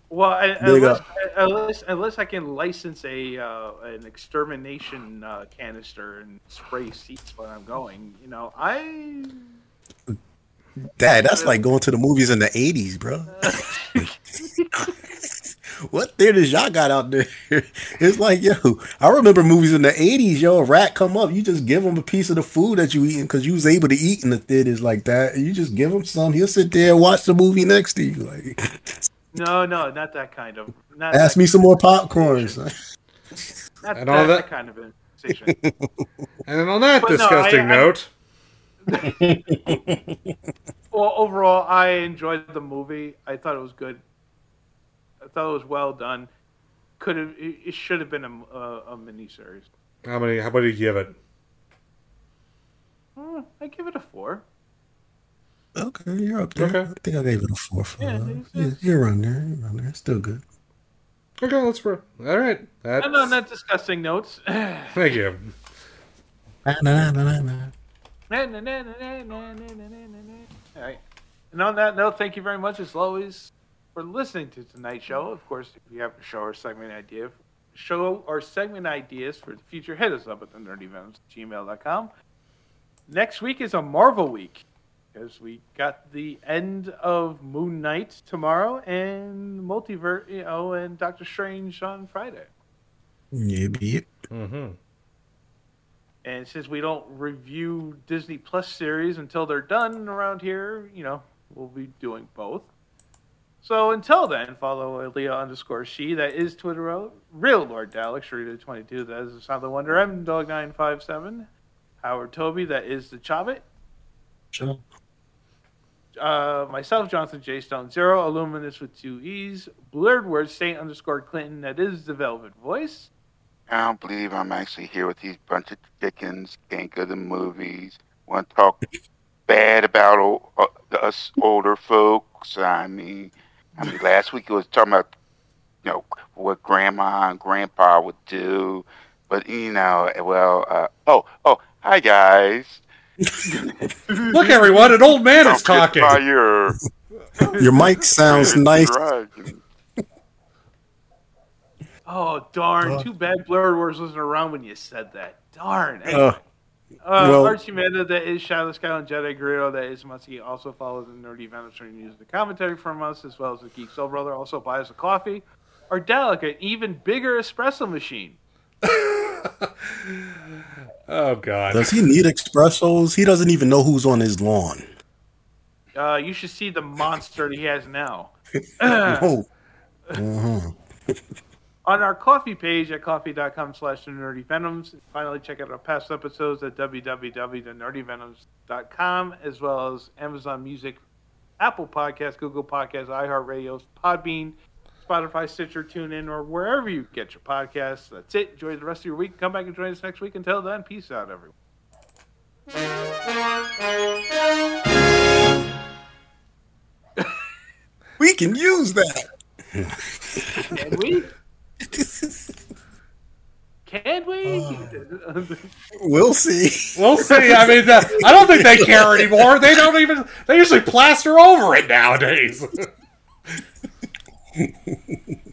Well, I, Big unless, up. unless unless I can license a uh, an extermination uh, canister and spray seats when I'm going, you know, I Dad, that's like going to the movies in the 80s, bro. what theaters y'all got out there? It's like, yo, I remember movies in the 80s, yo, a rat come up, you just give him a piece of the food that you eating because you was able to eat in the theaters like that. You just give him some, he'll sit there and watch the movie next to you. Like, no, no, not that kind of. Not ask me some more popcorn. son. Not And that, all that that- kind of invitation. and on that But no, disgusting I- I- note, well, overall, I enjoyed the movie. I thought it was good. I thought it was well done. Could have it should have been a, a, a. How many? How about you give it? Uh, I give it a four. Okay, you're up there. Okay. I think I gave it a four. For, yeah, uh, yeah, you're around there. You're around there. Still good. Okay, let's go. All right. That's... And on that disgusting notes. Thank you. All right. And on that note, thank you very much as always for listening to tonight's show. Of course, if you have a show or segment idea, show or segment ideas for the future, hit us up at the nerdyvenoms@gmail.com. Next week is a Marvel week, because we got the end of Moon Knight tomorrow and Multiverse, you know, and Doctor Strange on Friday. Yeah, be it. Mm-hmm. And since we don't review Disney Plus series until they're done around here, you know, we'll be doing both. So until then, follow Leah underscore she. That is Twitter. Real Lord Dalek, Sharita22. That is the Sound of Wonder. M Dog 957. Howard Toby. That is the Chobbit. Sure. Uh, myself, Jonathan J. Stone Zero. Illuminous with two E's. Blurred Words, Saint underscore Clinton. That is the Velvet Voice. I don't believe I'm actually here with these bunch of chickens. Can't go to movies. Want to talk bad about o- uh, us older folks. I mean, I mean, last week it was talking about, you know, what grandma and grandpa would do. But you know, well, uh, oh, oh, hi guys. Look, everyone, an old man is Don't get talking. by your Your mic sounds nice. Oh, darn. Too bad Blurred Words wasn't around when you said that. Darn. Uh, Uh, Well- Archie Meta, that is Shadow Sky and Jedi Guerrero, that is Muskie. Also follows the Nerdy Venoms and use the commentary from us, as well as the Geek Soul Brother. Also buys us a coffee. our delicate, even bigger espresso machine. Oh God. Does he need espressos? He doesn't even know who's on his lawn. Uh, you should see the monster that he has now. Oh. Uh-huh. On our coffee page at coffee.com slash the nerdy venoms. Finally, check out our past episodes at www.nerdyvenoms.com, as well as Amazon Music, Apple Podcasts, Google Podcasts, iHeartRadio, Podbean, Spotify, Stitcher, TuneIn, or wherever you get your podcasts. That's it. Enjoy the rest of your week. Come back and join us next week. Until then, peace out, everyone. We can use that. Can we? Can we? We'll see. We'll see. I mean, uh, I don't think they care anymore. They don't even. They usually plaster over it nowadays.